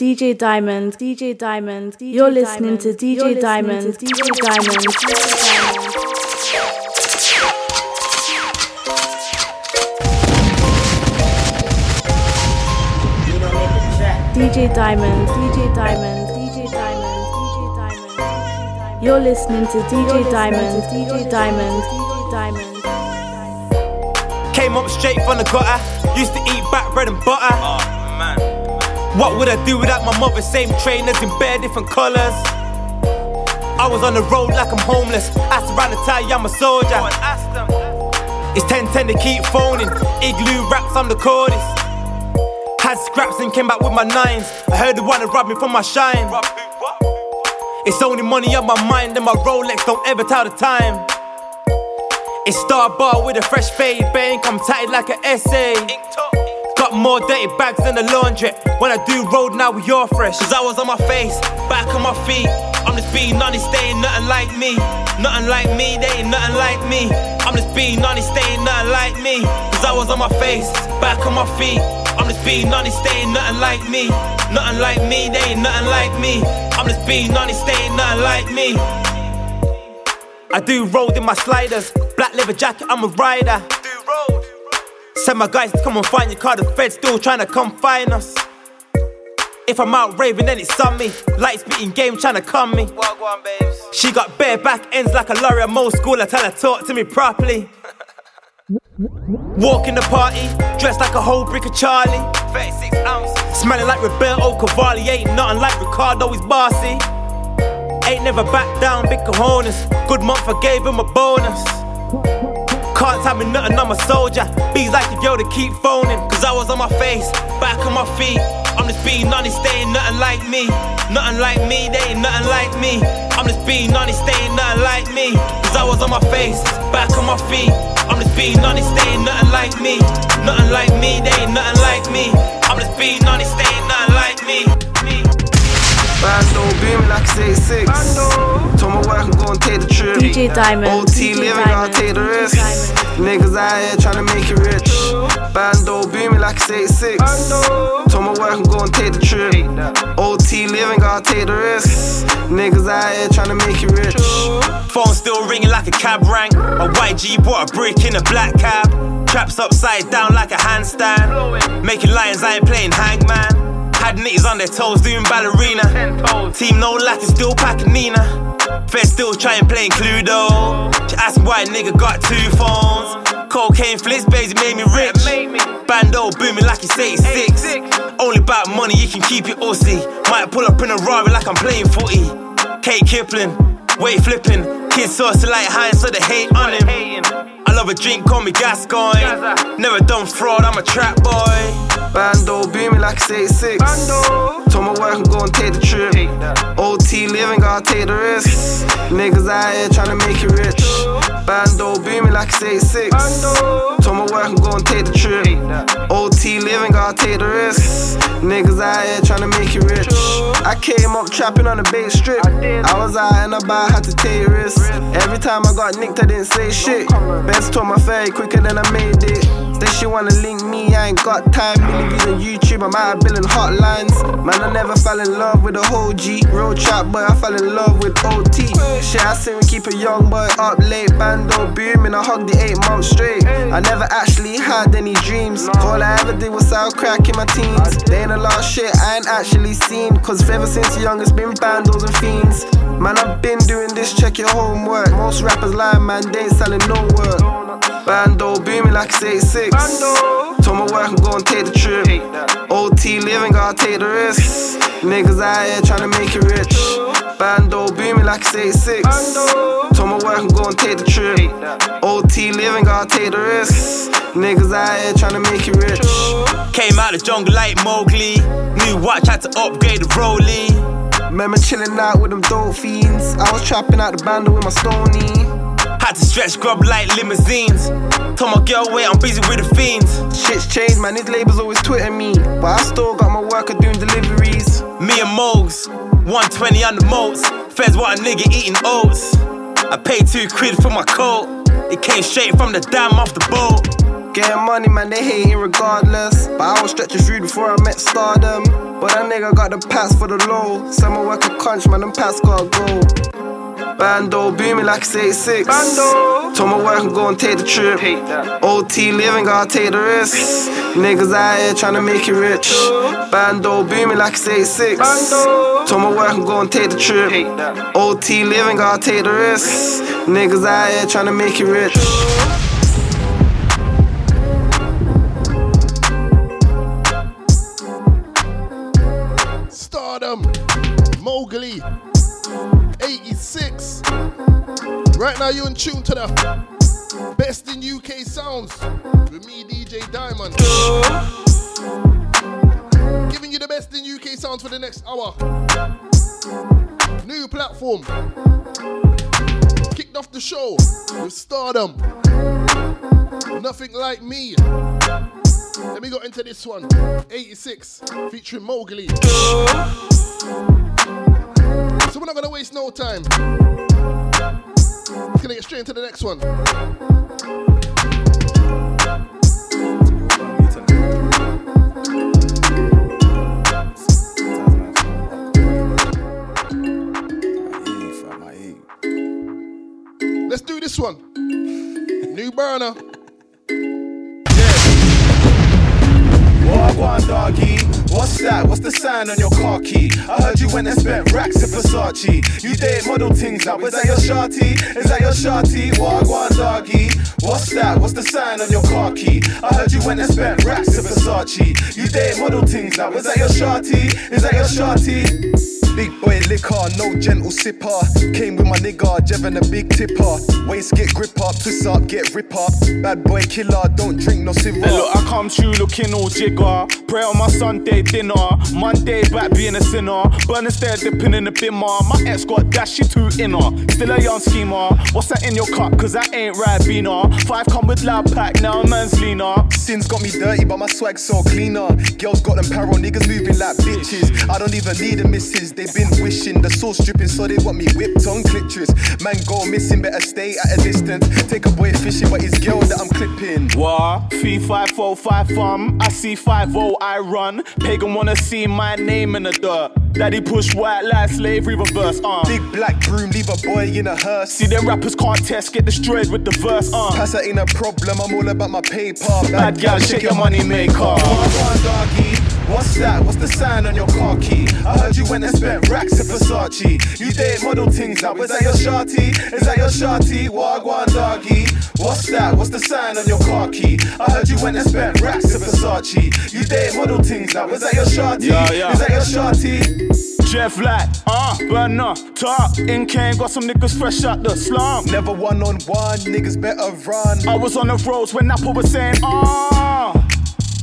DJ Diamond, DJ Diamond, DJ you're listening Diamond, to DJ Diamond, to DJ Diamond. DJ Diamond, DJ Diamond, DJ Diamond, DJ Diamond. You're listening to DJ Diamond, DJ Diamond, DJ Diamond. Came up straight from the gutter. Used to eat back bread and butter. What would I do without my mother? Same trainers in bare different colours. I was on the road like I'm homeless. Asked around the tie, I'm a soldier. It's 10-10 to keep phoning. Igloo raps, I'm the coldest. Had scraps and came back with my nines. I heard the one that robbed me from my shine. It's only money on my mind and my Rolex don't ever tell the time. It's Star Bar with a fresh fade, bank, I'm tight like an essay. Got more dirty bags than the laundry. When I do road now, we all fresh. Cause I was on my face, back on my feet. I'm just being honest, they ain't nothing like me. Nothing like me, they ain't nothing like me. I'm just being honest, they ain't nothing like me. Cause I was on my face, back on my feet. I'm just being honest, they ain't nothing like me. Nothing like me, they ain't nothing like me. I'm just being honest, they ain't nothing like me. I do road in my sliders. Black leather jacket, I'm a rider. Send my guys to come and find your car. The Fed still trying to come find us. If I'm out raving, then it's on me. Lights beating game trying to come me. On, she got bare back ends like a lorry at most school. I tell her talk to me properly. Walk in the party, dressed like a whole brick of Charlie. 36 ounces. Smelling like Roberto Cavalli, ain't nothing like Ricardo, he's bossy. Ain't never back down, big cojones. Good month, I gave him a bonus. Can't tell me nothing, I'm a soldier. Bees like the girl to keep phoning. Cause I was on my face, back on my feet. I'm just being honest, they ain't nothing like me. Nothing like me, they ain't nothing like me. I'm just being honest, they ain't nothing like me. Cause I was on my face, back on my feet. I'm just being honest, they ain't nothing like me. Nothing like me, they ain't nothing like me. I'm just being honest, they ain't nothing like me. me. Bando beaming like a 86. Told my wife I'm gonna take the trip. DJ Diamond. OT DJ living, Diamond. gotta take the risk. Niggas out here trying to make it rich. Bando beaming like a 86. Told my wife I'm gonna take the trip. OT living, gotta take the risk. Niggas out here trying to make it rich. Phone still ringing like a cab rang. A YG bought a brick in a black cab. Traps upside down like a handstand. Making lions, I ain't playing hangman. Had niggas on their toes doing ballerina. Team no lack is still packing Nina. Fed still trying playing Cluedo. She asked me why a nigga got two phones. Cocaine flips, baby, made me rich. Bando booming like it's 86. Only about money, you can keep it ussy. Might pull up in a Rari like I'm playing footy. Kate Kipling, weight flipping. Kids saucy like Heinz, so they hate on him. I love a drink, call me Gascoigne. Never done fraud, I'm a trap boy. Bando beaming like a 86. Told my wife I'm gonna take the trip. OT living, gotta take the risk. Niggas out here trying to make it rich. Bando beaming like a 86. Told my wife I'm gonna take the trip. OT living, gotta take the risk. Niggas out here trying to make it rich. I came up trapping on the bait strip. I was out and about, had to take risks. Every time I got nicked, I didn't say shit. Best told my ferry quicker than I made it. Then she wanna link me, I ain't got time. Million views on YouTube, I'm out billing hotlines. Man, I never fell in love with a whole G. Real trap, but I fell in love with OT. Shit, I seen we keep a young boy up late. Bando booming, I hugged the eight months straight. I never actually had any dreams. All I ever did was sell crack in my teens. They ain't a lot of shit I ain't actually seen. Cause ever since young, it's been bandos and fiends. Man, I've been doing this, check your homework. Most rappers lie, man, they ain't selling no work. Bando booming like it's 86. Told my wife I'm gonna take the trip. OT living, gotta take the risk. Niggas out here trying to make it rich. Bando booming like it's 86. Told my wife I'm gonna take the trip. OT living, gotta take the risk. Niggas out here trying to make it rich. Came out the jungle like Mowgli. New watch had to upgrade the Rollie. Remember chilling out with them dope fiends. I was trapping out the bando with my stony. Had to stretch grub like limousines. Told my girl, wait, I'm busy with the fiends. Shit's changed, man. These labels always Twitter me. But I still got my worker doing deliveries. Me and Mogs, 120 on the moats. Feds want a nigga eating oats. I paid two quid for my coat. It came straight from the dam off the boat. Getting money, man, they hating regardless. But I was stretching through before I met stardom. But that nigga got the pass for the low. Someone work a crunch, man, them pass gotta go. Bando, booming like it's 86. Bando. Told my work and go and take the trip. OT living, gotta take the risk. Niggas out here trying to make it rich. Bando, booming like it's 86. Bando. Told my work and go and take the trip. OT living, gotta take the risk. Niggas out here trying to make it rich. Stardom, Mowgli, 86. Right now, you're in tune to the best in UK sounds with me, DJ Diamond. Giving you the best in UK sounds for the next hour. New platform. Kicked off the show with Stardom. Nothing like me. Let me go into this one. 86 featuring Mowgli. So we're not gonna waste no time. We're gonna get straight into the next one. Let's do this one. New burner. Wagwan doggy, what's that? What's the sign on your car key? I heard you went and spent racks in Versace. You date model things now, is that your shawty? Is that your shawty? Wagwan doggy, what's that? What's the sign on your car key? I heard you went and spent racks in Versace. You date model things now, is that your shawty? Is that your shawty? Big boy liquor, no gentle sipper. Came with my nigga, Jevin a big tipper. Waist get grip up, twist up, get rip up. Bad boy killer, don't drink no silver. Hey, look, I come through looking all jigger. Pray on my Sunday dinner. Monday back being a sinner. Burn instead dipping in the bimmer. My ex got dash, she too inner. Still a young schemer. What's that in your cup? Cause that ain't right, Beaner. Five come with loud pack, now man's leaner. Sins got me dirty, but my swag so cleaner. Girls got them paro, niggas moving like bitches. I don't even need a missus, They've been wishing. The sauce dripping, so they want me whipped on clitoris. Man go missing, better stay at a distance. Take a boy fishing, but it's girl that I'm clipping. What? Fee five four five fum. I see five oh I run. Pagan wanna see my name in the dirt. Daddy push white lie slavery reverse. Uh. Big black broom, leave a boy in a hearse. See them rappers can't test, get destroyed with the verse. Uh. Pass that ain't a problem, I'm all about my paper. Bad gal, shake your money maker. Wagwan doggy, what's that? What's the sign on your car key? I heard you went and spent racks in Versace. You date model things now, is that your shawty? Is that your shawty? Wagwan doggy, what's that? What's the sign on your car key? I heard you went and spent racks in Versace. You date model things now, is that your shawty? Yeah, yeah. Is that your shawty? Jeff Light, uh, burner, top. In Kane, got some niggas fresh out the slum. Never one on one, niggas better run. I was on the roads when Apple was saying, ah.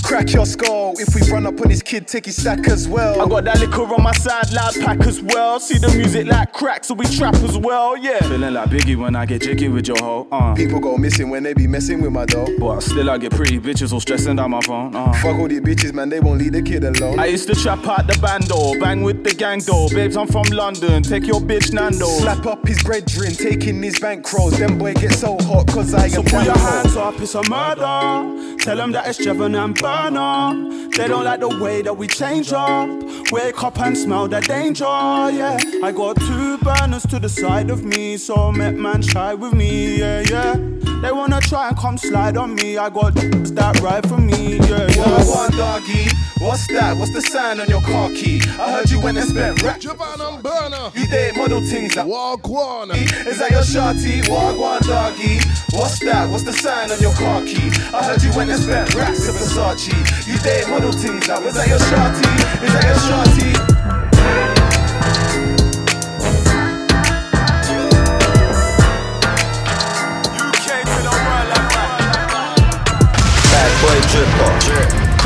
Crack your skull if we run up on this kid, take his sack as well. I got that liquor on my side, loud pack as well. See the music like crack, so we trap as well, yeah. Feeling like Biggie when I get jiggy with your hoe, uh. People go missing when they be messing with my dog. But still I get pretty bitches all stressing down my phone, uh. Fuck all these bitches, man, they won't leave the kid alone. I used to trap out the bando, bang with the gang though. Babes, I'm from London, take your bitch Nando. Slap up his brethren, taking his bankrolls. Them boy get so hot, cause I So am put your Banco. hands up, it's a murder. Tell them that it's Jevon and Burner. They don't like the way that we change up. Wake up and smell the danger, yeah. I got two burners to the side of me, so make man try with me, yeah, yeah. They wanna try and come slide on me. I got that right for me, yeah, yeah. Wagwan doggy, what's that? What's the sign on your car key? I heard you went and spent racks. Japan and burner. You date model things that Wagwan. Is that your shawty? Wagwan doggy. What's that? What's the sign on your car key? I heard you went and spent racks in Versace. You date model things now. Is that your shawty? Is that your shawty?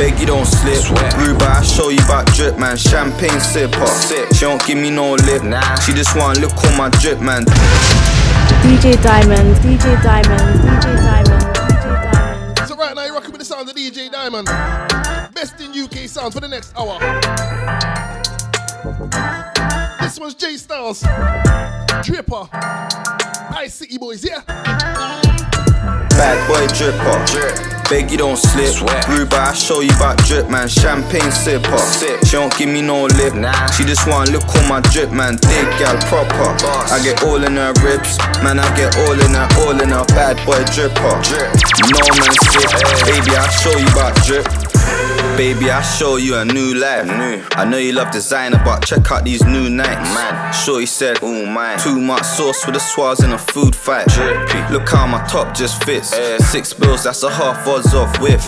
Beg you don't slip. Ruba, I show you about drip, man. Champagne sipper. She don't give me no lip. She just want look on my drip, man. DJ Diamond, DJ Diamond, DJ Diamond, DJ Diamond. So right now you're rocking with the sounds of DJ Diamond. Best in UK sounds for the next hour. This one's J Styles. Dripper. Ice City Boys, yeah. Bad boy dripper. Beg you don't slip. Ruba, I show you about drip, man. Champagne sipper. She don't give me no lip. Nah. She just want look on my drip, man. Dig gal proper. I get all in her ribs, man. I get all in her, all in her. Bad boy dripper. You know man sick. Baby, I show you about drip. Baby, I show you a new life. I know you love designer, but check out these new nights. Man, Shorty said, oh my, too much sauce with the swaz in a food fight. Look how my top just fits. Six bills, that's a half odds off with.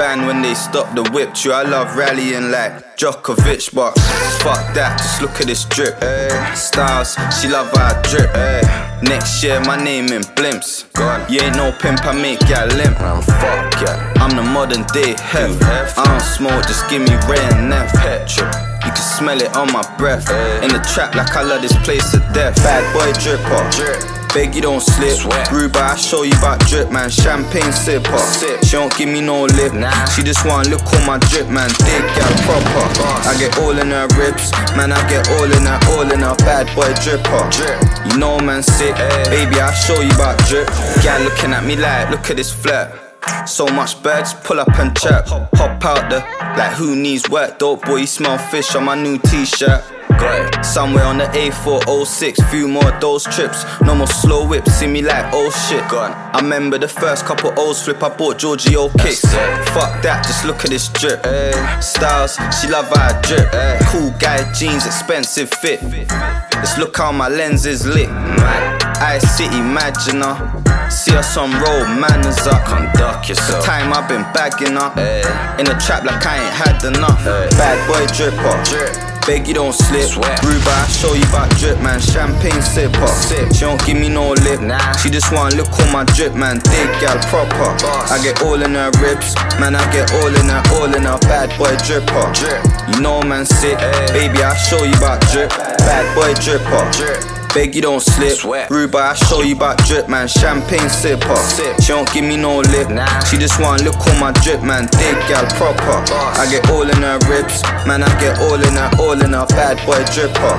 When they stop the whip. True, I love rallying like Djokovic, but fuck that. Just look at this drip. Eh. Styles, she love I drip. Eh. Next year, my name in blimps. You ain't no pimp, I make ya limp. Man, fuck yeah. I'm the modern day hef. I don't smoke, just give me Ray and Neff. Petrol. You can smell it on my breath. Eh. In the trap, like I love this place to death. Bad boy dripper. Beg you don't slip. Ruba, I show you about drip, man. Champagne sipper. She don't give me no lip. Nah. She just want look on my drip, man. Dig gal proper. I get all in her ribs, man. I get all in her, all in her. Bad boy dripper. You know, man, sick. Baby, I show you about drip. Gal looking at me like, look at this flirt. So much birds, pull up and chirp. Hop out the like who needs work? Dope boy, you smell fish on my new t-shirt. Somewhere on the A406, few more of those trips. No more slow whips, see me like oh shit. Gone. I remember the first couple old flip, I bought Giorgio kicks. Fuck that, just look at this drip. Styles, she love how I drip. Cool guy jeans, expensive fit. Let's look how my lens is lit. Ice City, imagine her. See us on road, manners up. Conduct yourself. The time I've been bagging up. In the trap like I ain't had enough. Bad boy dripper. Beg you don't slip. Ruba, I show you about drip, man. Champagne sipper. She don't give me no lip. She just want look on my drip, man. Dig gal proper. I get all in her ribs, man. I get all in her, all in her. Bad boy dripper. You know, man, sick. Baby, I show you about drip. Bad boy dripper. Beg you don't slip. Ruba, I show you about drip, man. Champagne sipper. She don't give me no lip. She just wanna look on my drip, man. Dig gal proper. I get all in her ribs, man. I get all in her, all in her. Bad boy dripper.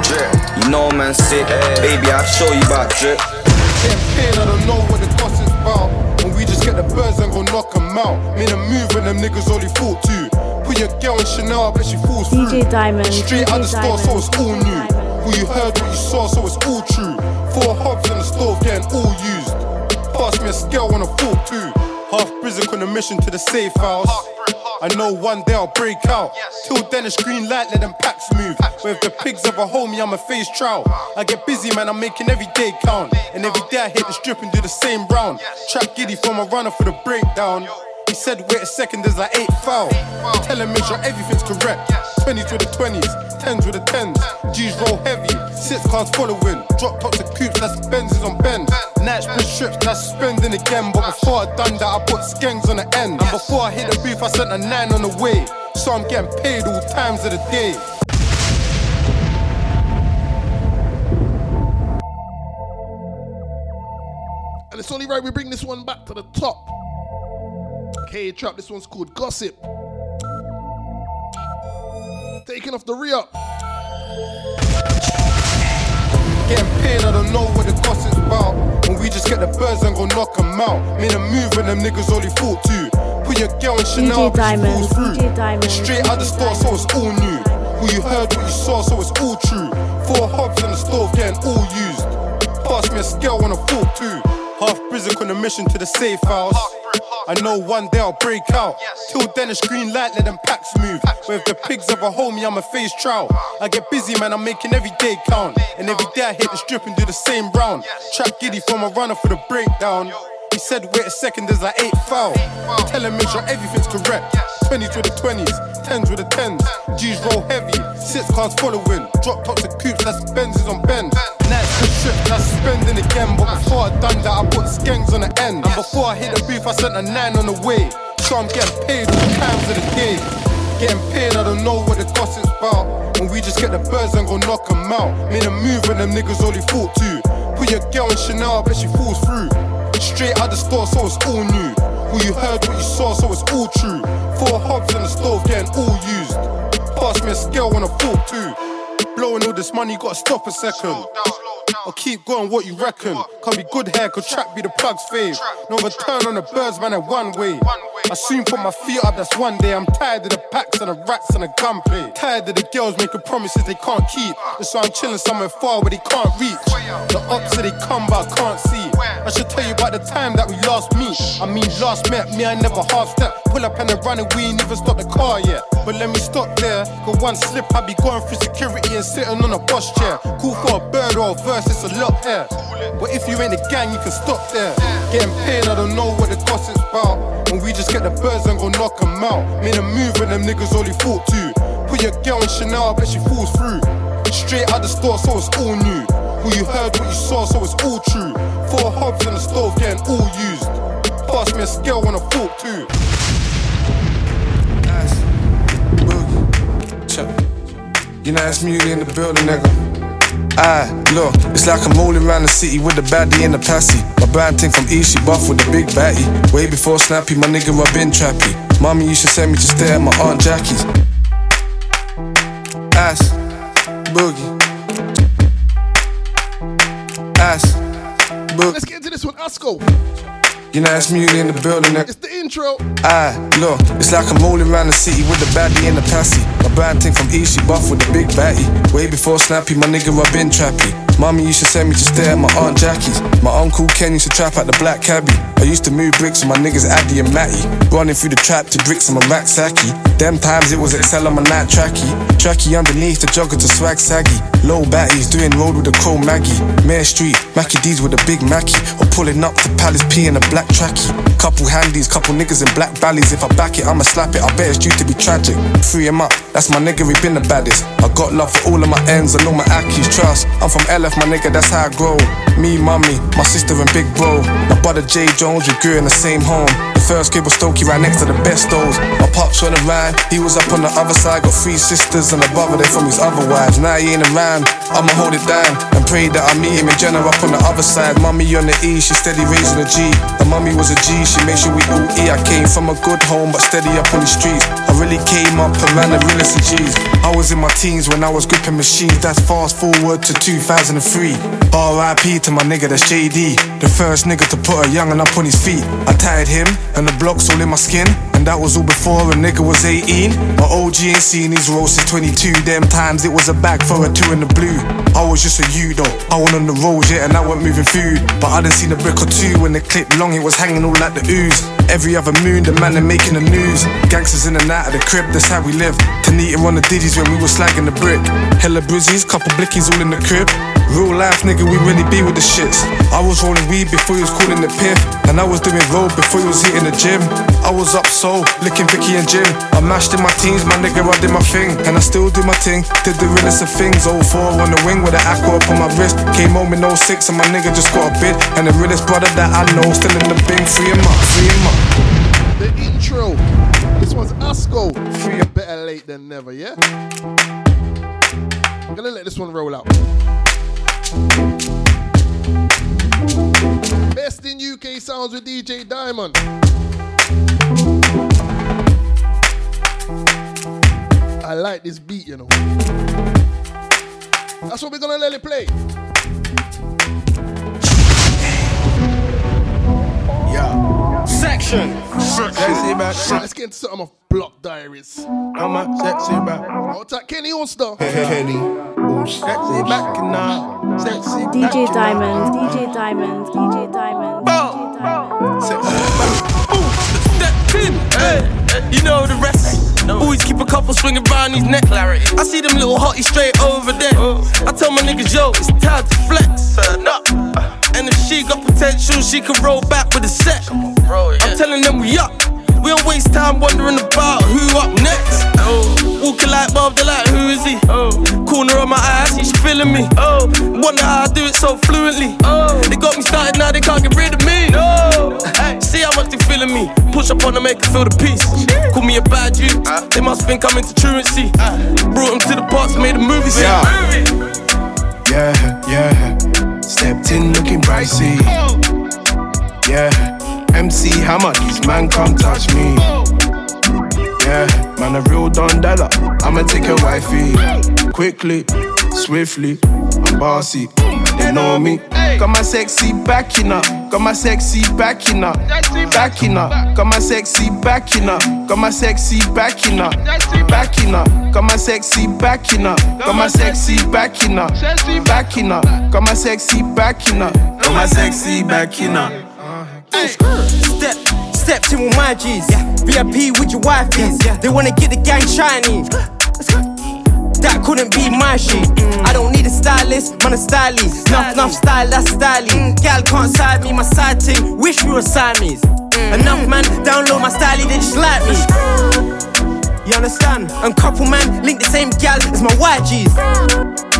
You know, man, sick. Baby, I show you about drip. Campaign, I don't know what the fuss is about. And we just get the birds and go knock 'em out. Made a move when them niggas only fought two. Put your girl in Chanel, but she falls through. DJ Diamond, Straight DJ out the store, so it's all new. Diamond. What you heard, what you saw, so it's all true. Four hubs in the stove getting all used. Pass me a scale on a fork too. Half prison on a mission to the safe house. I know one day I'll break out. Till then it's green light, let them packs move. But if the pigs ever hold me, I'ma face trial. I get busy, man, I'm making every day count. And every day I hit the strip and do the same round. Trap giddy from a runner for the breakdown. He said, wait a second, there's like eight foul. Tell him, make sure everything's correct. 20s with the 20s, 10s with the 10s. G's roll heavy, six cars following. Drop tops of coops, that's Benzes on Benz. Night sprint strips, that's spending again. But before I done that, I put skanks on the end. And before I hit the booth, I sent a nine on the way. So I'm getting paid all times of the day. And it's only right we bring this one back to the top. K Trap, this one's called Gossip. Taking off the re up. Getting paid, I don't know what the gossip's about. And we just get the birds and go knock 'em out. Made a move when them niggas only fought two. Put your girl in Chanel, DJ but she Diamond, through. Diamond, Straight out the store, so it's all new. What you heard, what you saw, so it's all true. Four hubs in the stove getting all used. Pass me a scale on a fork too. Half prison on a mission to the safe house. I know one day I'll break out. Till then it's green light, let them packs move. But if the pigs ever hold me, I'ma face trial. I get busy, man, I'm making every day count. And every day I hit the strip and do the same round. Trap giddy from a runner for the breakdown. He said, wait a second, there's like eight foul. Tell him, make sure everything's correct. 20s with the 20s, 10s with the 10s. G's roll heavy, six cars following. Drop tops of coops, that's Benzes on Benz. For trip, that's spending again. But before I done that, I put skanks on the end. And before I hit the booth, I sent a nine on the way. So I'm getting paid all times of the day. Getting paid, I don't know what the cost is about. And we just get the birds and go knock 'em out. Made a move when them niggas only fought two. Put your girl in Chanel, bet she falls through. Straight out the store, so it's all new. What you heard, what you saw, so it's all true. Four hubs in the stove getting all used. Pass me a scale on a fork too. Blowing all this money, gotta stop a second. Or keep going, what you reckon? Can't be good hair, could trap be the plug's fave. No return on the birds, man, at one way. I soon put my feet up, that's one day. I'm tired of the packs and the rats and the gunplay. Tired of the girls making promises they can't keep. That's why I'm chilling somewhere far where they can't reach. The ops say they come, but I can't see. I should tell you about the time that we last meet. I mean, last met me, I never half step. Pull up and then run and we ain't even stop the car yet. But let me stop there. Cause one slip, I be going through security and sitting on a bus chair. Cool for a bird or a verse, it's a lot here. But if you ain't a gang, you can stop there. Getting paid, I don't know what the cost is about. And we just get the birds and go knock them out. Made a move when them niggas only fought to. Put your girl in Chanel, bet she falls through. Straight out the store, so it's all new. Who you heard, what you saw, so it's all true. Four hobs in the stove getting all used. Pass me a scale when I fork too. You know it's Muley in the building, nigga. Aye, look, it's like I'm rolling around the city with the baddie and the passy. My brand thing from East, she buff with the big batty. Way before Snappy, my nigga, I been trappy. Mommy used to send me to stay at my Aunt Jackie's. Ass, boogie. Ass, boogie. Let's get into this one, Asko. You know it's Muley in the building, nigga. It's the intro. Aye, look, it's like I'm rolling around the city with the baddie and the passy. Brand thing from she buff with the big batty. Way before Snappy, my nigga, I been trappy. Mommy used to send me to stay at my Aunt Jackie's. My uncle Ken used to trap at the Black Cabbie. I used to move bricks with my niggas Addy and Matty. Running through the trap to bricks on my rack sacky. Them times it was Excel on my night tracky. Tracky underneath the jogger to swag saggy. Low batties doing road with the crow Maggie. Mare Street, Mackie D's with a big Mackie. Or pulling up to Palace P in a black tracky. Couple handies, couple niggas in black valleys. If I back it, I'ma slap it. I bet it's due to be tragic. Free him up, that's my nigga, we been the baddest. I got love for all of my ends and all my ackies. Trust, I'm from LF, my nigga, that's how I grow. Me, mommy, my sister and big bro. My brother Jay Jones, we grew in the same home. The first kid was Stokey right next to the bestos. My pops went around, he was up on the other side. Got three sisters and a brother, they from his other wives. Now he ain't around, I'ma hold it down and pray that I meet him and Jenna up on the other side. Mommy on the E, she steady raising a G. The mommy was a G, she made sure we all E. I came from a good home, but steady up on the streets. I really came up around the realest of G's. I was in my teens when I was gripping machines. That's fast forward to 2003. R.I.P. to my nigga, that's JD. The first nigga to put a youngin' up on his feet. I tied him, and the blocks all in my skin. And that was all before a nigga was 18. My OG ain't seen his roll since 22. Them times it was a bag for a two in the blue. I was just a you though. I went on the road, yeah, and I went moving food. But I done seen a brick or two when the clip long, it was hanging all like the ooze. Every other moon, the man they making the news. Gangsters in and out of the crib, that's how we live. Tanita on the digits when we was slagging the brick. Hella brizzies, couple blickies all in the crib. Real life nigga, we really be with the shits. I was rolling weed before he was calling it piff. And I was doing road before he was hitting the gym. I was up so, licking Vicky and Jim. I mashed in my teens, my nigga, I did my thing. And I still do my thing, did the realest of things. 04 on the wing with an aqua up on my wrist. Came home in 06 and my nigga just got a bid. And the realest brother that I know, still in the bing, free him up, free him up. The intro. This one's Asko. Free better late than never, yeah? I'm gonna let this one roll out. Best in UK sounds with DJ Diamond. I like this beat, you know. That's what we're gonna let it play. Yeah. Section. Sexy back. Let's get into something of Block Diaries. I'm a sexy back. Hold tight, Kenny Allstar. Henny. Oh, sexy back now. Sexy DJ Diamond, DJ Diamond, DJ Diamond, DJ Diamond. Step in, hey, you know the rest. Always keep a couple swinging round his neck. I see them little hotties straight over there. Oh. I tell my niggas, yo, it's time to flex. Turn up. And if she got potential, she can roll back with a set. I'm telling them we up. We don't waste time wondering about who up next. Oh. Walking like Bob, they like, who is he? Oh. Corner of my eyes, she feeling me. Oh. Wonder how I do it so fluently. They got me started, now they can't get rid of me. See how much they feeling me. Push up on them, make them feel the peace. Call me a bad dude. Ah. They must think I'm into truancy. Ah. Brought them to the parks, made a movie. scene. Yeah. Yeah, yeah. Stepped in looking pricey. Yeah. MC Hammer, these man come touch me. Yeah, man, a real Don Dollar. I'ma take a wifey. Quickly, swiftly, I'm bossy. They know me. Got my sexy backing up. Got my sexy backing up. Backing up. Got my sexy backing up. Got my sexy backing up. Backing up. Got my sexy backing up. Got my sexy backing up. Backing up. Got my sexy backing up. Got my sexy backing up. Step, stepped in with my G's. Yeah. VIP with your wife is. Yeah. They wanna get the gang shiny. That couldn't be my shit. Mm. I don't need a stylist, man a stylist. Enough, enough style, that's styling. Mm. Gal can't side me, my side team. Wish we were Siamese. Mm. Enough man, download my style, they just like me. You understand? And couple man link the same gal as my YGs.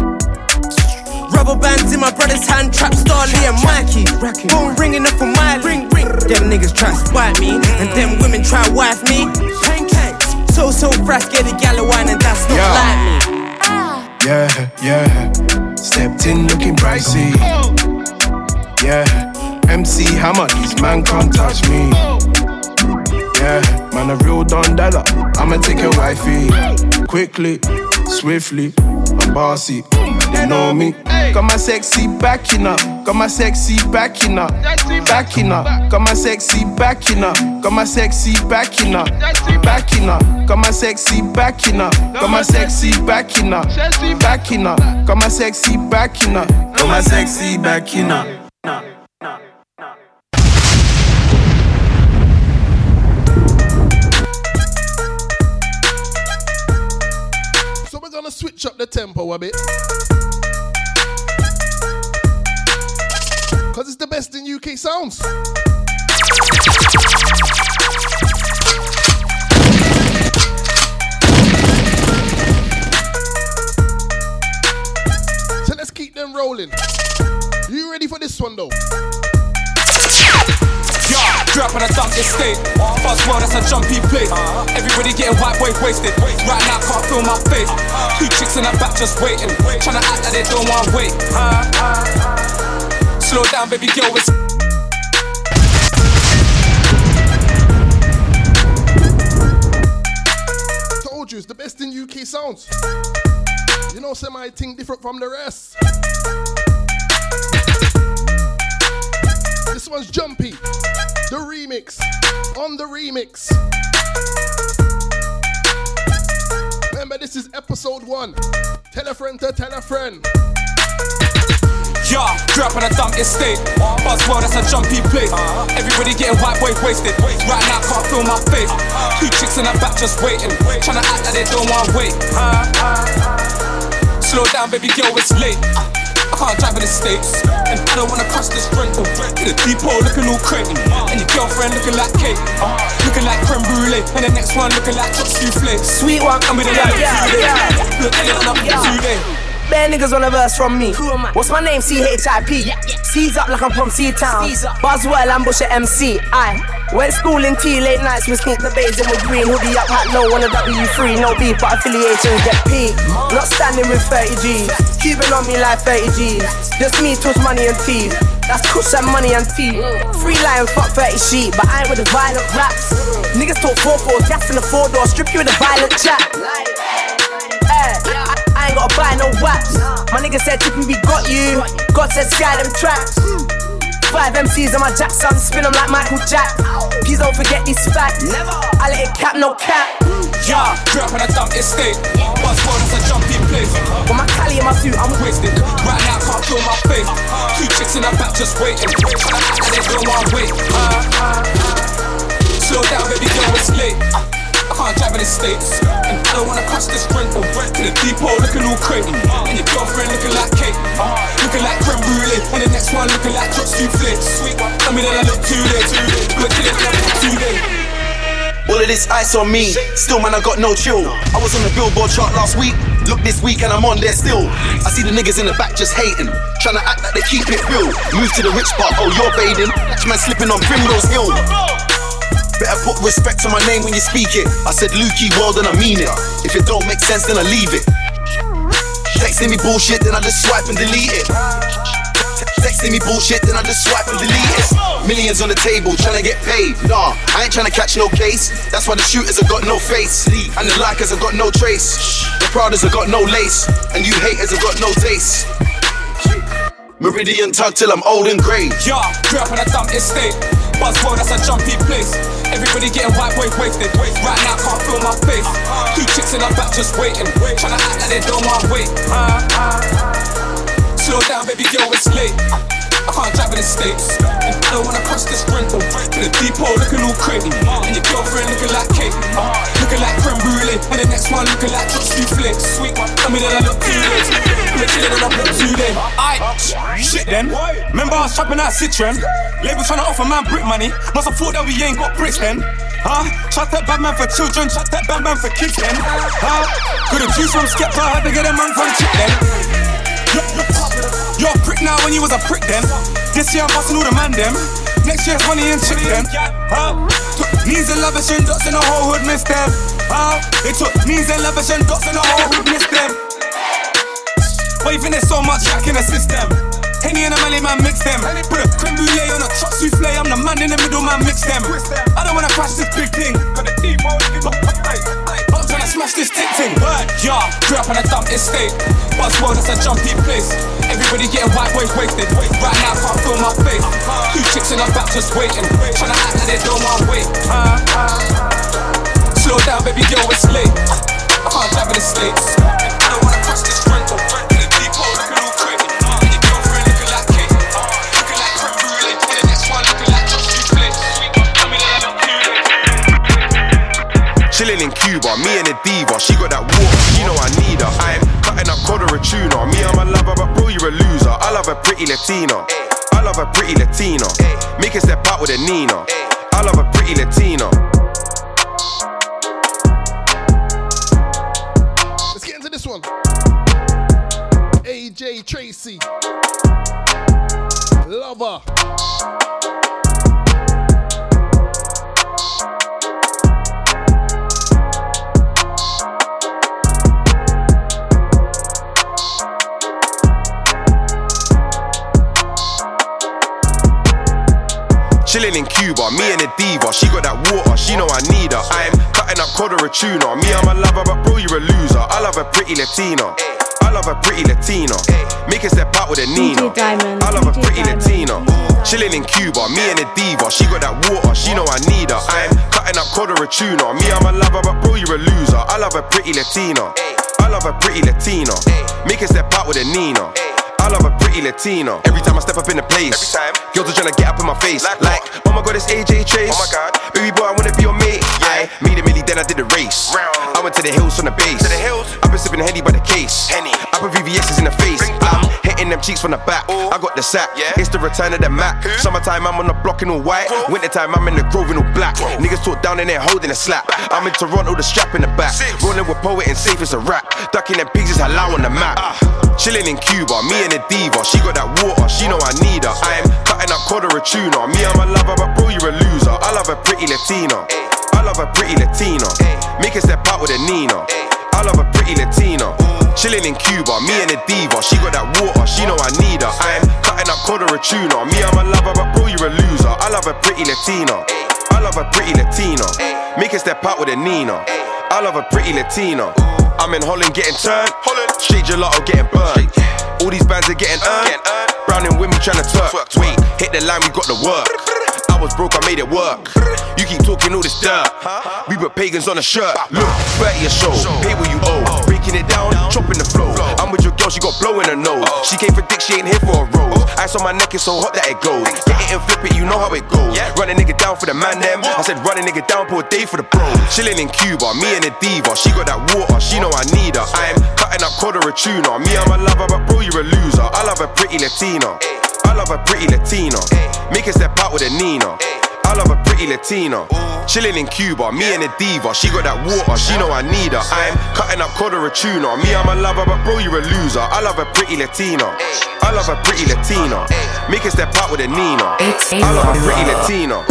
Rubber bands in my brother's hand, trap Starly and Mikey. Phone ringing up for my ring, ring. Them niggas try to spite me, and mm. them women try wife me. So so fresh, get a gal wine, and that's not Yeah. like me. Ah. Yeah, yeah. Stepped in looking pricey. Yeah. MC Hammer, these man can't touch me. Yeah, man, a real Don Dada. I'ma take your wifey. Quickly, swiftly, I'm bossy. They know me. Got my sexy backing up. Got my sexy backing up. Backing up. Got my sexy backing up. Got my sexy backing up. Backing up. Got my sexy backing up. Got my sexy backing up. Backing up. Got my sexy backing up. Got my sexy backing up. Gonna switch up the tempo a bit. Cause it's the best in UK sounds. So let's keep them rolling. You ready for this one though? Drop on a dump estate. Fast world, that's a jumpy place. Everybody getting white boy wasted. Right now, can't feel my face. Two chicks in the back just waiting. Tryna act like they don't want to wait. Slow down, baby girl, it's. Told you it's the best in UK sounds. You know, semi thing different from the rest. This one's Jumpy, the remix, on the remix. Remember, this is episode one. Tell a friend to tell a friend. Yeah, drop on a dump estate. Buzzword, that's a jumpy place. Everybody getting white boy wasted. Right now, can't feel my face. Two chicks in the back just waiting. Tryna act like they don't want to wait. Slow down, baby girl, it's late. Can't drive in the States. And I don't wanna cross this rental. In the depot looking all crazy. And your girlfriend looking like cake. Looking like creme brulee. And the next one looking like top souffle. Sweet one, with a like Yeah, yeah, days. Look, and I'm two days. Bare niggas on a verse from me. What's my name? C-H-I-P. Seize up like I'm from C-Town. Buzzwell, ambush at MC. I went school in T, late nights, we sneak the bays in with green. Hoodie up, hat low on a W3. No beef, but affiliations get P. Not standing with 30 G's. Keeping on me like 30 G's. Just me, touch money and teeth. That's kush and money and tea. Free lion, fuck 30 sheep, but I ain't with the violent raps. Niggas talk 4-4, gas in the four door, strip you with a violent chat. I, ain't gotta buy no waps. My nigga said Tippy, we got you. God said sky them tracks. Five MCs on my Jackson, spin them like Michael Jack. Please don't forget these facts. I let it cap, no cap. Yeah, drop on a dump estate. Buzzword, that's a jumpy place. With my Cali in my suit, I'm wasted. Right now, can't feel my face. Two chicks in the back just waiting. Like they don't want to wait. Slow down, baby girl, it's late. I can't drive in the States. And I don't wanna cross this rental. To the depot looking all crazy. And your girlfriend looking like cake. Looking like creme brulee. And the next one looking like drop souffle. Sweet one, tell me that I look too late. Look I look too late. All of this ice on me, still man, I got no chill. I was on the billboard chart last week, look this week and I'm on there still. I see the niggas in the back just hating, trying to act like they keep it real. Move to the rich part, oh, you're bathing. Catch man slipping on Primrose Hill. Better put respect on my name when you speak it. I said Lukey world and I mean it. If it don't make sense, then I leave it. Texting me bullshit, then I just swipe and delete it. Texting me bullshit, then I just swipe and delete it. Millions on the table, trying to get paid. Nah, I ain't trying to catch no case. That's why the shooters have got no face. And the likers have got no trace. The Pradas have got no lace. And you haters have got no taste. Meridian tug till I'm old and grey. Yeah, grew up in a dump estate. Buzzword, that's a jumpy place. Everybody getting white boy wasted. Right now, can't feel my face. Two chicks in the back just waiting. Trying to act like they don't want wait. Slow down, baby girl, it's late. I can't drive in the States. And I don't wanna cross this rental. To the depot looking all crazy. And your girlfriend looking like cake. Looking like creme brulee. And the next one looking like chocolate souffle. Sweet tell me that I look too late. I'm chilling I look too late. Aight, shit then. Remember I was shopping at Citroen. Label trying to offer man brick money. Must have thought that we ain't got bricks then. Huh? Shut that bad man for children, shut that bad man for kids then. Huh? Could've choose from Skepta, had to get a man from chick then. You're, a prick now when you was a prick then. This year I'm busting all the man them. Next year honey and chick then. Huh? Knees and lavish and dots in the whole hood missed them. Huh? They took knees and lavish and dots in the whole hood missed them. Why you think there's so much jack in the system? Henny and a Malay man mix them. Put a creme brulee on a truck souffle. I'm the man in the middle, man mix them. I don't wanna crash this big thing. I'm trying to smash this tick thing. But yeah, grew up in a dump estate. Buzzword, that's a jumpy place. Everybody getting white boys wasted. Right now, can't feel my face. Two chicks in the back just waiting. Trying to act like they don't want wait. Slow down, baby girl, it's late. I can't drive in the States. Chilling in Cuba, me and the diva. She got that water, she know I need her. I'm cutting up cod or a tuna. Me, I'm a lover, but bro, you're a loser. I love a pretty Latina. I love a pretty Latina. Make her step out with a Nina. I love a pretty Latina. Let's get into this one. AJ Tracey. Lover. Chilling in Cuba, me and the diva. She got that water, she know I need her. I'm cutting up cod or a tuna. Me, I'm a lover, but bro, you're a loser. I love a pretty Latina. I love a pretty Latina. Make her step out with a Nina. Diamond, I love a pretty Latina. Chilling in Cuba, me and the diva. She got that water, she know I need her. I'm cutting up cod or a tuna. Me, I'm a lover, but bro, you're a loser. I love a pretty Latina. I love a pretty Latina. Make her step out with a Nina. I love a pretty Latina. Every time I step up in the place, every time girls are trying to get up in my face. Like, oh my god, it's AJ Chase. Oh my god, baby boy, I wanna be your I made a milli, then I did the race. Round. I went to the hills from the base. To the hills. I've been sipping Henny by the case. Henny. I put VVS's in the face. I'm hitting them cheeks from the back. I got the sack. Yeah. It's the return of the Mac. Summertime, I'm on the block in all white. Wintertime, I'm in the grove in all black. Niggas talk down in there holding a slap. I'm in Toronto, the strap in the back. Rolling with poet and safe as a rap. Ducking them pigs is halal on the map. Ah. Chilling in Cuba, me and the diva. She got that water, she know I need her. I'm cutting up or a tuna. Me, I'm a lover, but bro, you're a loser. I love a pretty Latina. Eh. I love a pretty Latina. Make her step out with a Nina. I love a pretty Latina. Chilling in Cuba, me and the diva. She got that water, she know I need her. I'm cutting up cod or a tuna. Me, I'm a lover, but bro, you're a loser. I love a pretty Latina. I love a pretty Latina. Make her step out with a Nina. I love a pretty Latina. I'm in Holland getting turned. Holland. Straight gelato getting burned. All these bands are getting earned. Browning with me trying to twerk. Wait, hit the line, we got the work. I was broke, I made it work. You keep talking all this dirt. We put pagans on a shirt. Look, 30 a show, pay what you owe. Breaking it down, chopping the flow. I'm with your girl, she got blow in her nose. She came for dick, she ain't here for a rose. Ice on my neck is so hot that it goes. Get it and flip it, you know how it goes. Run a nigga down for the man them. I said run a nigga down for a day for the bro. Chilling in Cuba, me and the diva. She got that water, she know I need her. I'm cutting up or a tuna. Me, I'm a lover, but bro, you're a loser. I love a pretty Latina. I love a pretty Latina. Make her step out with a Nina. I love a pretty Latina. Chilling in Cuba, me and the diva. She got that water, she know I need her. I'm cutting up cod or a tuna. Me, I'm a lover, but bro, you're a loser. I love a pretty Latina. I love a pretty Latina. Make her step out with a Nina. I love a pretty Latina.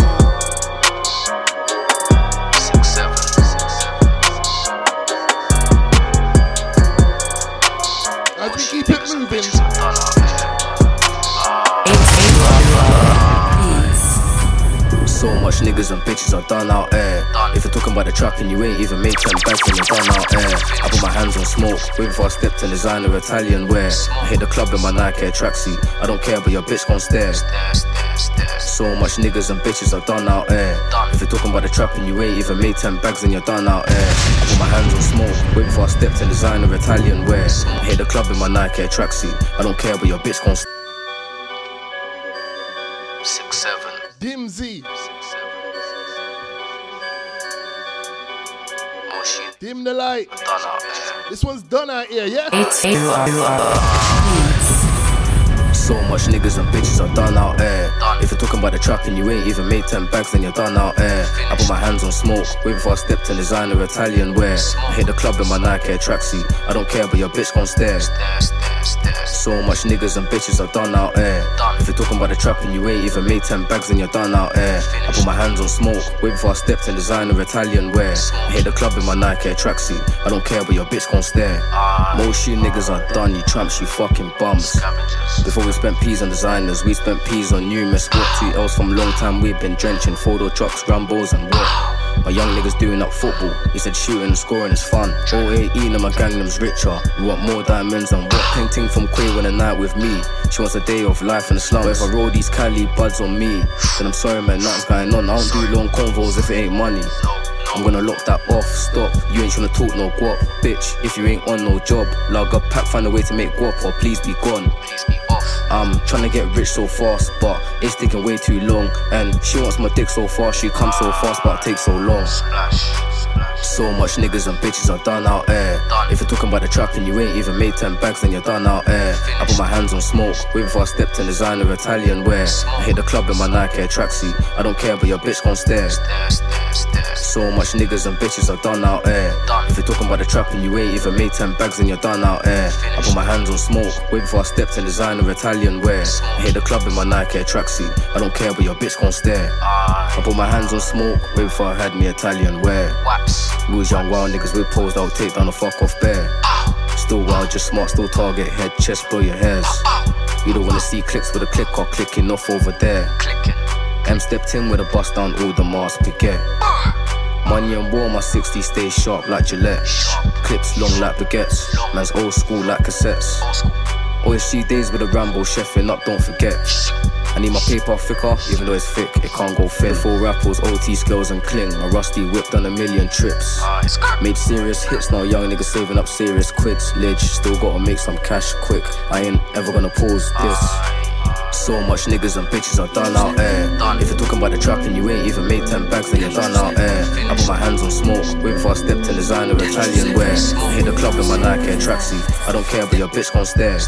As we keep it moving. So much much niggas and bitches are done out there. If you're talking about the trap and you ain't even made 10 bags, then you're done out there. I put my hands on smoke, wait before I step to designer Italian wear. I hit the club in my Nike tracksuit. I don't care, but your bitch gon' stare. So much niggas and bitches are done out there. If you're talking about the trap and you ain't even made 10 bags, then you're done out there. I put my hands on smoke, wait before I step to designer Italian wear. I hit the club in my Nike tracksuit. I don't care, but your bitch gon' stare. Six seven. Dimzy. Dim the light. This one's done out here, yeah? So much niggas and bitches are done out there. If you're talking about the trap and you ain't even made 10 bags, then you're done out there. I put my hands on smoke, wait before I step to designer Italian wear. I hit the club in my Nike tracksuit. I don't care, but your bitch gon' stare. So much niggas and bitches are done out there. If you're talking about the trap and you ain't even made 10 bags, then you're done out there. I put my hands on smoke, wait before I step to designer Italian wear. I hit the club in my Nike tracksuit. I don't care, but your bitch gon' stare. Most you niggas are done, you tramps, you fucking bums. Before we spent peas on designers, we spent peas on numerous. What two else from long time we've been drenching photo trucks, Rambos, and what? My young niggas doing up football. He said shooting and scoring is fun. 018 and my gang them's richer. We want more diamonds and what? Painting from Quay when a night with me. She wants a day of life in the slums. But if I roll these Cali buds on me, then I'm sorry man, nothing's going on. I don't do long convos if it ain't money. I'm gonna lock that off, stop. You ain't tryna talk no guap, bitch. If you ain't on no job, log up, pack, find a way to make guap, or please be gone. I'm trying to get rich so fast, but it's taking way too long. And she wants my dick so fast, she comes so fast, but it takes so long. So much niggas and bitches are done out there. If you're talking about the trap and you ain't even made 10 bags, then you're done out there. I put my hands on smoke, wait before I step to designer Italian wear. I hit the club in my Nike tracksuit. I don't care, but your bitch gon' stare. So much niggas and bitches are done out there. If you're talking about the trap and you ain't even made 10 bags, then you're done out there. I put my hands on smoke, wait before I step to designer Italian wear. I hit the club in my Nike tracksuit. I don't care, but your bitch gon' stare. I put my hands on smoke, wait before I had me Italian wear. We was young wild niggas with poles that would take down a fuck off bear. Still wild, just smart, still target, head, chest, blow your hairs. You don't wanna see clicks with a click or clicking off over there. M stepped in with a bust down all the mask get. Money and war, my 60 stay sharp like Gillette. Clips long like baguettes. Man's old school like cassettes. See days with a Rambo chefing up, don't forget. I need my paper thicker, even though it's thick, it can't go thin. Full rappers, OT skills and cling. My rusty whip done a million trips. Uh, Made serious hits, now young niggas saving up serious quids. Lidge, still gotta make some cash quick. I ain't ever gonna pause this. Uh, So much niggas and bitches are done out there. If you're talking about the trap and you ain't even made 10 bags, then you're done out there. I put my hands on smoke, wait before I step to designer Italian wear. I hit the club in my Nike tracksuit. I don't care, but your bitch gon' stare.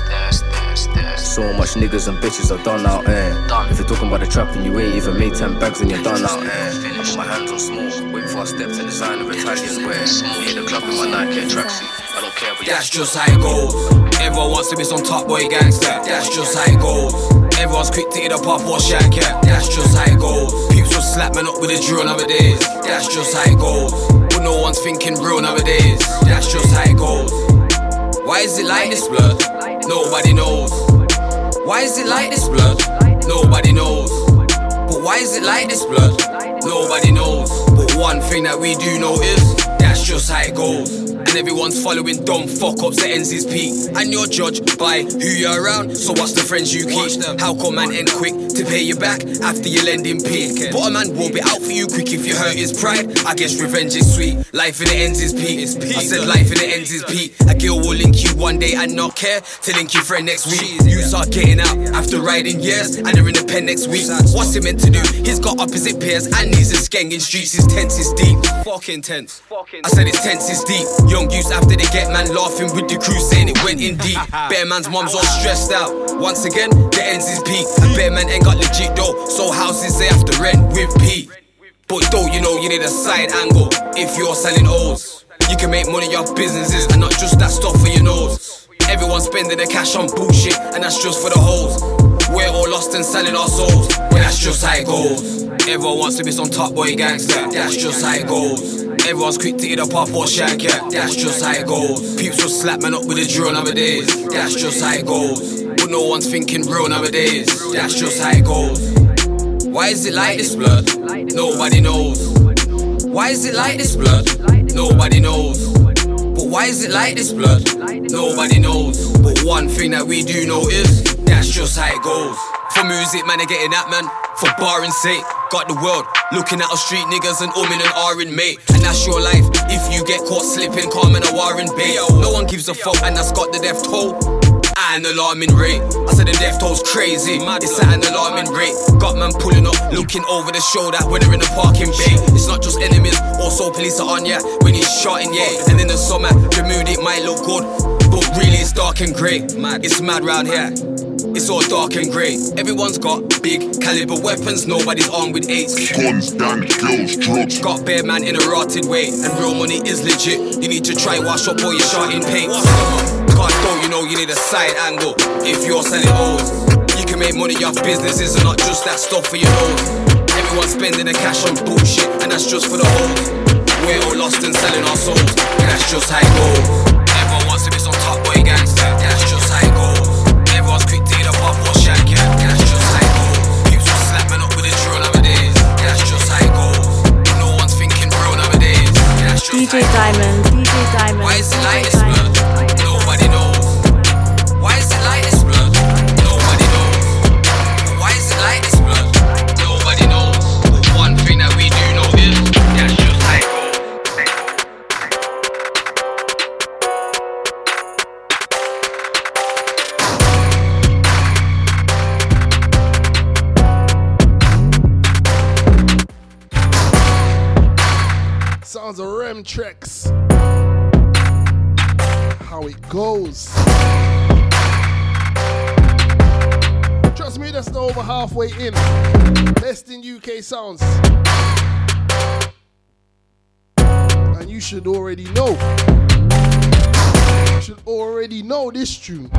So much niggas and bitches are done out there. If you're talking about the trap and you ain't even made 10 bags, then you're done out there. I put my hands on smoke, wait before I step to designer Italian wear. I hit the club in my Nike tracksuit. I don't care, but your That's just how it goes. Everyone wants to be some top boy gangster. That's just how it goes. Everyone's quick to hit a pop or shank yeah. That's just how it goes. Peeps will slap man up with a drill nowadays. That's just how it goes. But no one's thinking real nowadays. That's just how it goes. Why is it like this, blood? Nobody knows. Why is it like this, blood? Nobody knows. But why is it like this, blood? Nobody knows. But one thing that we do know is that's just how it goes. And everyone's following dumb fuck ups that ends his peak. And you're judged by who you're around. So what's the friends you keep? How come man end quick to pay you back after you lend him peak? But a man will be out for you quick if you hurt his pride. I guess revenge is sweet. Life in the ends is peak. I said life in the ends is peak. A girl will link you one day and not care to link your friend next week. You start getting out after riding years and they're in the pen next week. What's he meant to do? He's got opposite peers and he's a skeng in streets. His tense is deep. Fucking tense. I said his tense is deep. Young youths after they get man laughing with the crew saying it went in deep. Bear man's mom's all stressed out. Once again, the ends is peak. Bear man ain't got legit though. So houses they have to rent with Pete. But though you know you need a side angle if you're selling O's. You can make money off businesses and not just that stuff for your nose. Everyone's spending their cash on bullshit and that's just for the hoes. We're all lost and selling our souls, but that's just how it goes. Everyone wants to be some top boy gangster, that's just how it goes. Everyone's quick to eat a pop or shank, yeah, that's just how it goes. Peeps will slap man up with a drill nowadays, that's just how it goes. But no one's thinking real nowadays, that's just how it goes. Why is it like this, blood? Nobody knows. Why is it like this, blood? Nobody knows. But why is it like this, blood? Nobody knows. But one thing that we do know is that's just how it goes. For music, man, they getting that, man. For barring sake, got the world looking at us street niggas and umming and ahring, mate. And that's your life. If you get caught slipping, calm in a warring bay. No one gives a fuck, and that's got the death toll at an alarming rate. I said the death toll's crazy, it's at an alarming rate. Got man pulling up, looking over the shoulder when they're in the parking bay. It's not just enemies, also police are on ya when he's shotting, yeah. And in the summer, the mood it might look good, but really it's dark and grey. It's mad round here. It's all dark and grey. Everyone's got big caliber weapons, nobody's armed with eights. Guns, gangs, girls, drugs. Got bare man in a rotted way, and real money is legit. You need to try wash up all your shot in paint. Can't go, you know you need a side angle if you're selling O's. You can make money off businesses and not just that stuff for your nose. Everyone's spending the cash on bullshit, and that's just for the hoes. We're all lost and selling our souls, and that's just how it goes. Everyone wants to be some top boy gangster, that's DJ Diamond, DJ Diamond. Trex. How it goes. Trust me, that's not over halfway in. Best in UK sounds. And you should already know. You should already know this tune.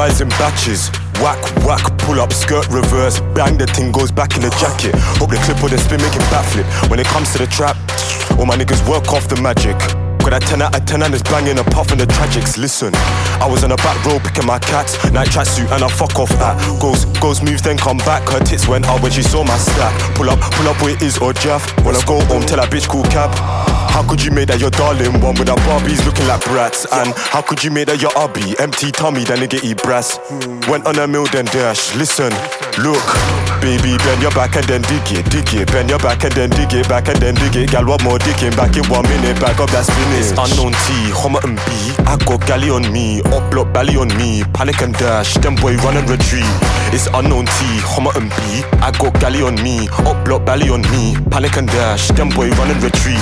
Rising batches. Whack, whack, pull up, skirt reverse, bang, the thing goes back in the jacket. Hope the clip or the spin make it backflip. When it comes to the trap, all my niggas work off the magic. Got that 10 out of 10 and it's banging apart from the tragics. Listen, I was on the back row picking my cats, night tracksuit and I fuck off at. Goes, goes, moves, then come back. Her tits went out when she saw my stack. Pull up, pull up where it is or Jaff. When I go home, tell that bitch cool cab. How could you make that your darling one with our Barbies looking like brats? And how could you make that your hubby empty tummy, that nigga eat brass? Went on a mill then dash. Listen, look, baby, bend your back and then dig it, dig it. Bend your back and then dig it, back and then dig it. Gal, what more digging? Back in one minute, back up that spinach. Unknown T, Homerton B. I got galley on me, up block belly on me. Panic and dash, them boy run and retreat. It's unknown T, Homerton B. I got galley on me, up block belly on me. Panic and dash, them boy run and retreat.